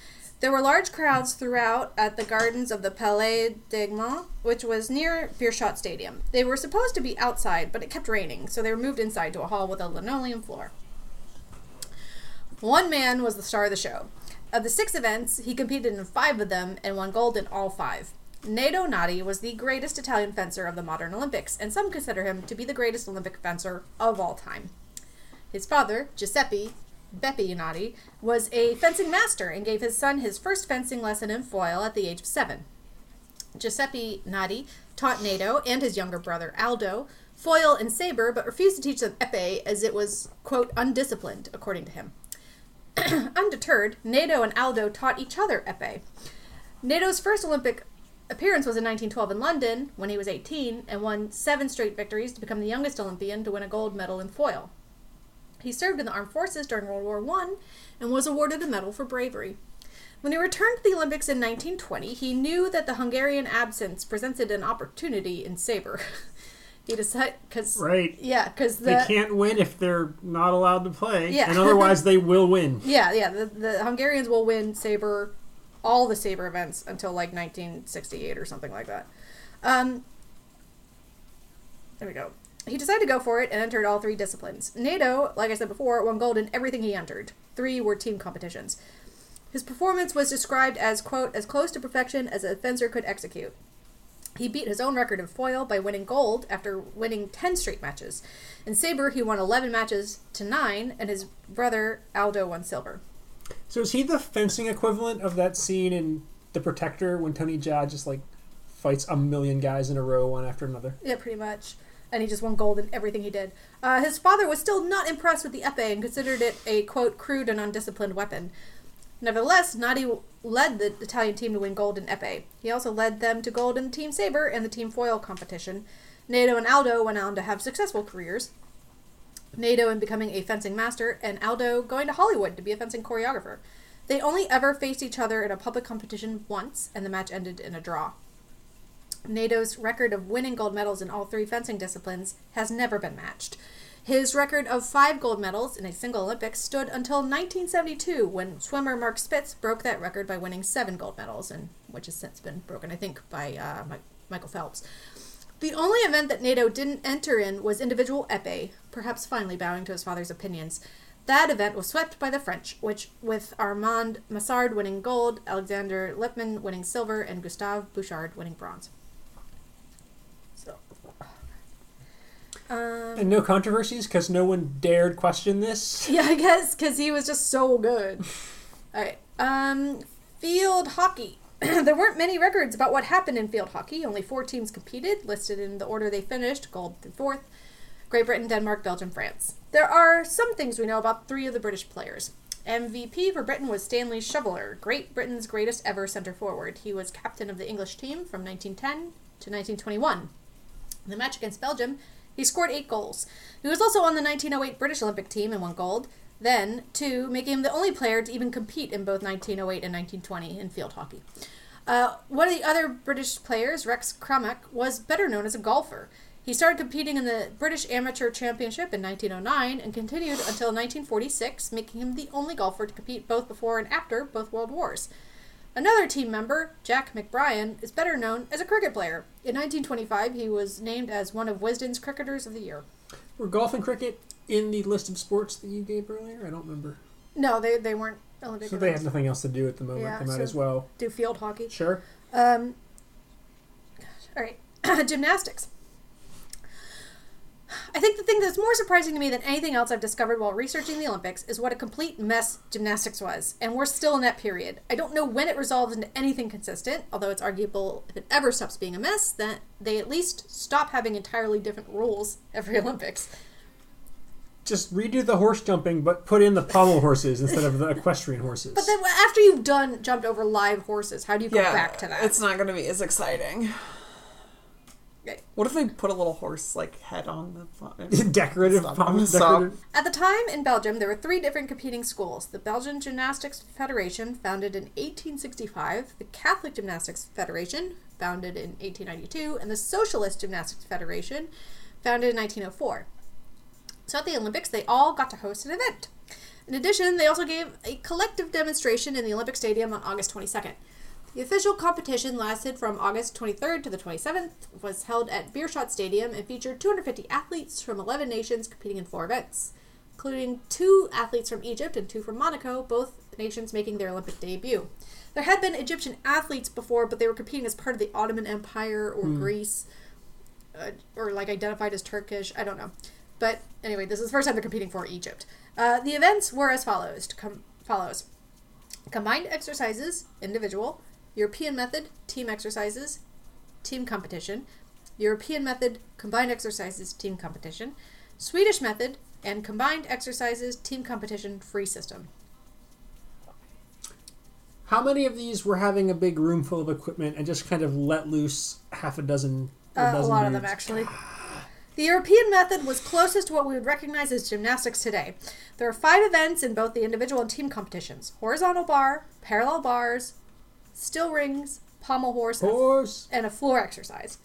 There were large crowds throughout at the gardens of the Palais d'Egmont, which was near Beerschot Stadium. They were supposed to be outside, but it kept raining, so they were moved inside to a hall with a linoleum floor. One man was the star of the show. Of the six events, he competed in five of them and won gold in all five. Nedo Nadi was the greatest Italian fencer of the modern Olympics, and some consider him to be the greatest Olympic fencer of all time. His father, Giuseppe Beppe Nadi, was a fencing master and gave his son his first fencing lesson in foil at the age of seven. Giuseppe Nadi taught Nedo and his younger brother Aldo foil and saber, but refused to teach them epee as it was, quote, undisciplined, according to him. Undeterred, Nedo and Aldo taught each other epee. Nedo's first Olympic appearance was in 1912 in London when he was 18 and won seven straight victories to become the youngest Olympian to win a gold medal in foil. He served in the armed forces during World War I and was awarded a medal for bravery. When he returned to the Olympics in 1920, he knew that the Hungarian absence presented an opportunity in saber. he decided because Right. yeah, because the They can't win if they're not allowed to play, Yeah. and otherwise they will win. Yeah, yeah. The, the Hungarians will win saber, all the saber events until like 1968 or something like that. Um, there we go. He decided to go for it and entered all three disciplines. Nedo, like I said before, won gold in everything he entered. Three were team competitions. His performance was described as, quote, as close to perfection as a fencer could execute. He beat his own record in foil by winning gold after winning 10 straight matches. In saber, he won 11 matches to 9, and his brother Aldo won silver. So is he the fencing equivalent of that scene in The Protector when Tony Jaa just like fights a million guys in a row one after another? Yeah, pretty much. And he just won gold in everything he did. Uh, his father was still not impressed with the epee and considered it a, quote, crude and undisciplined weapon. Nevertheless, Nadi led the Italian team to win gold in epee. He also led them to gold in the team saber and the team foil competition. Nedo and Aldo went on to have successful careers. Nedo in becoming a fencing master, and Aldo going to Hollywood to be a fencing choreographer. They only ever faced each other in a public competition once, and the match ended in a draw. Nedo's record of winning gold medals in all three fencing disciplines has never been matched. His record of five gold medals in a single Olympics stood until 1972 when swimmer Mark Spitz broke that record by winning seven gold medals, and which has since been broken, I think, by uh, Mi- Michael Phelps. The only event that Nedo didn't enter in was individual epee, perhaps finally bowing to his father's opinions. That event was swept by the French, which with Armand Massard winning gold, Alexander Lippmann winning silver, and Gustave Buchard winning bronze. So, um, And no controversies because no one dared question this. yeah, I guess because he was just so good. All right. Um, field hockey. there weren't many records about what happened in field hockey. Only four teams competed, listed in the order they finished gold through fourth Great Britain, Denmark, Belgium, France. There are some things we know about three of the British players. MVP for Britain was Stanley Shoveler, Great Britain's greatest ever centre forward. He was captain of the English team from 1910 to 1921. In the match against Belgium, he scored eight goals. He was also on the 1908 British Olympic team and won gold. Then, two, making him the only player to even compete in both 1908 and 1920 in field hockey. Uh, one of the other British players, Rex Crummack, was better known as a golfer. He started competing in the British Amateur Championship in 1909 and continued until 1946, making him the only golfer to compete both before and after both World Wars. Another team member, Jack McBryan, is better known as a cricket player. In 1925, he was named as one of Wisden's Cricketers of the Year. Were golf and cricket in the list of sports that you gave earlier? I don't remember. No, they, they weren't Olympic. So they have nothing else to do at the moment. Yeah, they might so- as well. do field hockey. Sure. Um, all right, gymnastics. I think the thing that's more surprising to me than anything else I've discovered while researching the Olympics is what a complete mess gymnastics was, and we're still in that period. I don't know when it resolves into anything consistent, although it's arguable if it ever stops being a mess, that they at least stop having entirely different rules every Olympics. Just redo the horse jumping, but put in the pommel horses instead of the equestrian horses. But then after you've done jumped over live horses, how do you go yeah, back to that? it's not going to be as exciting. Okay. What if they put a little horse like head on the phone? decorative Stop. pommel. Decorative. At the time in Belgium, there were three different competing schools the Belgian Gymnastics Federation, founded in 1865, the Catholic Gymnastics Federation, founded in 1892, and the Socialist Gymnastics Federation, founded in 1904. So at the Olympics, they all got to host an event. In addition, they also gave a collective demonstration in the Olympic Stadium on August 22nd. The official competition lasted from August 23rd to the 27th, was held at Beerschot Stadium, and featured 250 athletes from 11 nations competing in four events, including two athletes from Egypt and two from Monaco, both nations making their Olympic debut. There had been Egyptian athletes before, but they were competing as part of the Ottoman Empire or Greece, uh, or like identified as Turkish. I don't know. But anyway, this is the first time they're competing for Egypt. Uh, the events were as follows: com- follows combined exercises, individual, European method, team exercises, team competition, European method, combined exercises, team competition, Swedish method, and combined exercises, team competition, free system. How many of these were having a big room full of equipment and just kind of let loose half a dozen? Uh, a dozen lot of them, actually. The European method was closest to what we would recognize as gymnastics today. There are five events in both the individual and team competitions horizontal bar, parallel bars, still rings, pommel horse, and a and a floor exercise.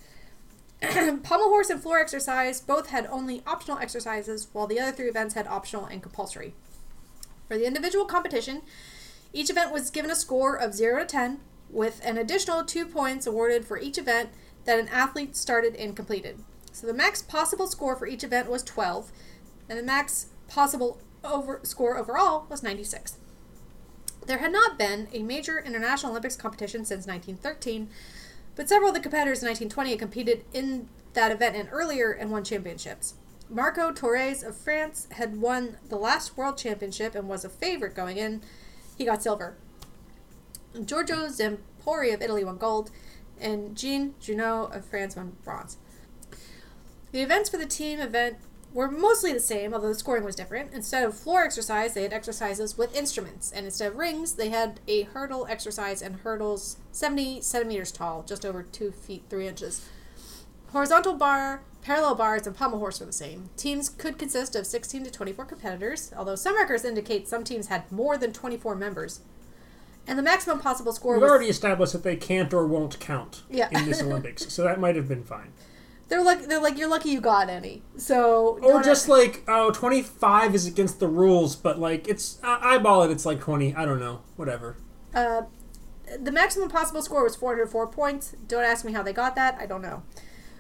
Pommel horse and floor exercise both had only optional exercises, while the other three events had optional and compulsory. For the individual competition, each event was given a score of 0 to 10, with an additional two points awarded for each event that an athlete started and completed. So the max possible score for each event was 12, and the max possible over score overall was 96. There had not been a major international Olympics competition since 1913, but several of the competitors in 1920 had competed in that event and earlier and won championships. Marco Torres of France had won the last world championship and was a favorite going in. He got silver. Giorgio Zampori of Italy won gold, and Jean Gounot of France won bronze. The events for the team event were mostly the same, although the scoring was different. Instead of floor exercise, they had exercises with instruments, and instead of rings, they had a hurdle exercise and hurdles 70 centimeters tall, just over 2 feet 3 inches. Horizontal bar, parallel bars, and pommel horse were the same. Teams could consist of 16 to 24 competitors, although some records indicate some teams had more than 24 members. And the maximum possible score We've was already established that they can't or won't count Yeah. in this Olympics, so that might have been fine. They're like they're like you're lucky you got any. So Or just like, oh, 25 is against the rules, but like, it's, I eyeball it, it's like 20. I don't know. Whatever. Uh, the maximum possible score was 404 points. Don't ask me how they got that. I don't know.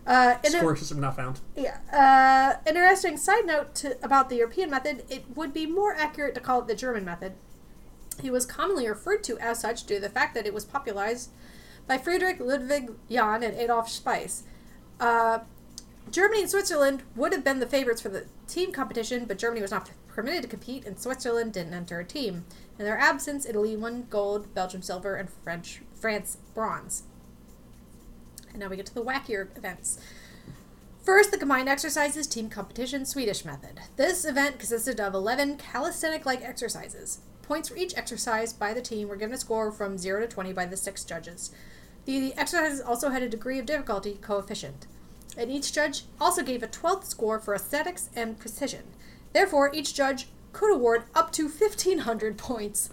Uh, Score system not found. yeah. Uh, interesting side note to, about the European method. It would be more accurate to call it the German method. It was commonly referred to as such due to the fact that it was popularized by Friedrich Ludwig Jahn and Adolf Spiess. Uh, Germany and Switzerland would have been the favorites for the team competition, but Germany was not permitted to compete, and Switzerland didn't enter a team. In their absence, Italy won gold, Belgium silver, and French France bronze. And now we get to the wackier events. First, the combined exercises team competition Swedish method. This event consisted of 11 calisthenic like exercises. Points for each exercise by the team were given a score from 0 to 20 by the six judges. The exercises also had a degree of difficulty coefficient. And each judge also gave a 12th score for aesthetics and precision. Therefore, each judge could award up to 1,500 points.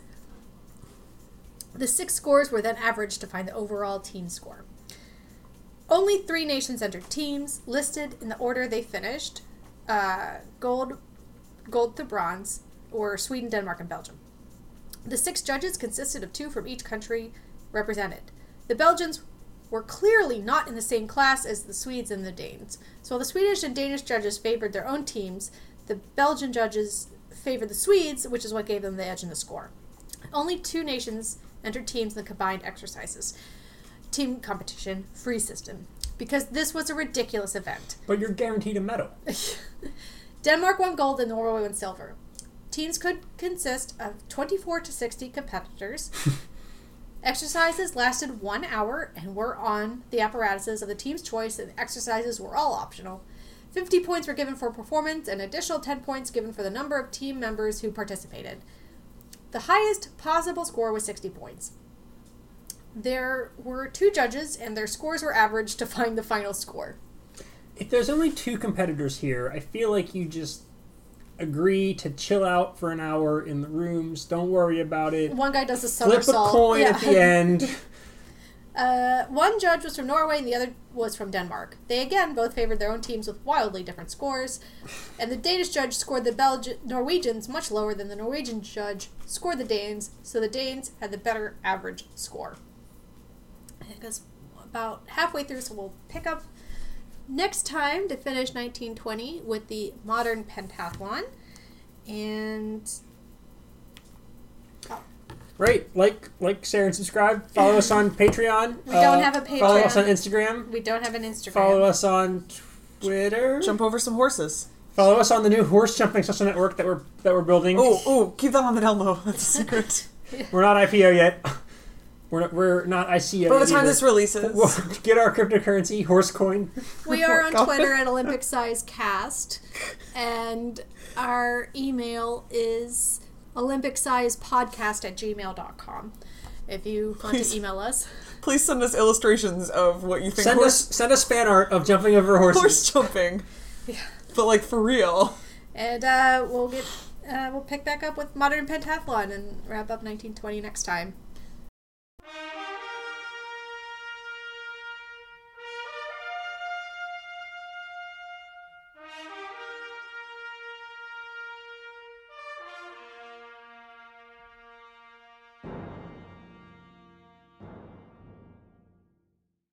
The six scores were then averaged to find the overall team score. Only three nations entered teams, listed in the order they finished uh, gold, gold to bronze, or Sweden, Denmark, and Belgium. The six judges consisted of two from each country represented. The Belgians were clearly not in the same class as the Swedes and the Danes. So while the Swedish and Danish judges favored their own teams, the Belgian judges favored the Swedes, which is what gave them the edge in the score. Only two nations entered teams in the combined exercises. Team competition, free system. Because this was a ridiculous event. But you're guaranteed a medal. Denmark won gold and Norway won silver. Teams could consist of 24 to 60 competitors. Exercises lasted one hour and were on the apparatuses of the team's choice, and exercises were all optional. 50 points were given for performance, and additional 10 points given for the number of team members who participated. The highest possible score was 60 points. There were two judges, and their scores were averaged to find the final score. If there's only two competitors here, I feel like you just agree to chill out for an hour in the rooms. Don't worry about it. One guy does a Flip a coin Yeah. at the end. Uh, one judge was from Norway and the other was from Denmark. They again both favored their own teams with wildly different scores, and the Danish judge scored the Belgi- Norwegians much lower than the Norwegian judge scored the Danes, so the Danes had the better average score. It goes about halfway through, so we'll pick up next time to finish 1920 with the modern pentathlon. And oh. Right, like, like, share, and subscribe. Follow us on Patreon. We don't uh, have a Patreon. Follow us on Instagram. we don't have an Instagram. Follow us on Twitter. Jump over some horses. Follow us on the new horse jumping social network that we're that we're building. Oh, oh, keep that on the down low. That's a secret. We're not IPO yet. We're not, we're not ICO. By the time either. this releases, We'll get our cryptocurrency horse coin. We are on Twitter at Olympic Size Cast, and our email is Olympic Size Podcast at gmail.com. If you want Please. to email us, please send us illustrations of what you think Send horse, us send us fan art of jumping over horses. horse jumping. Yeah. But like for real. and uh, we'll get uh, we'll pick back up with modern pentathlon and wrap up 1920 next time.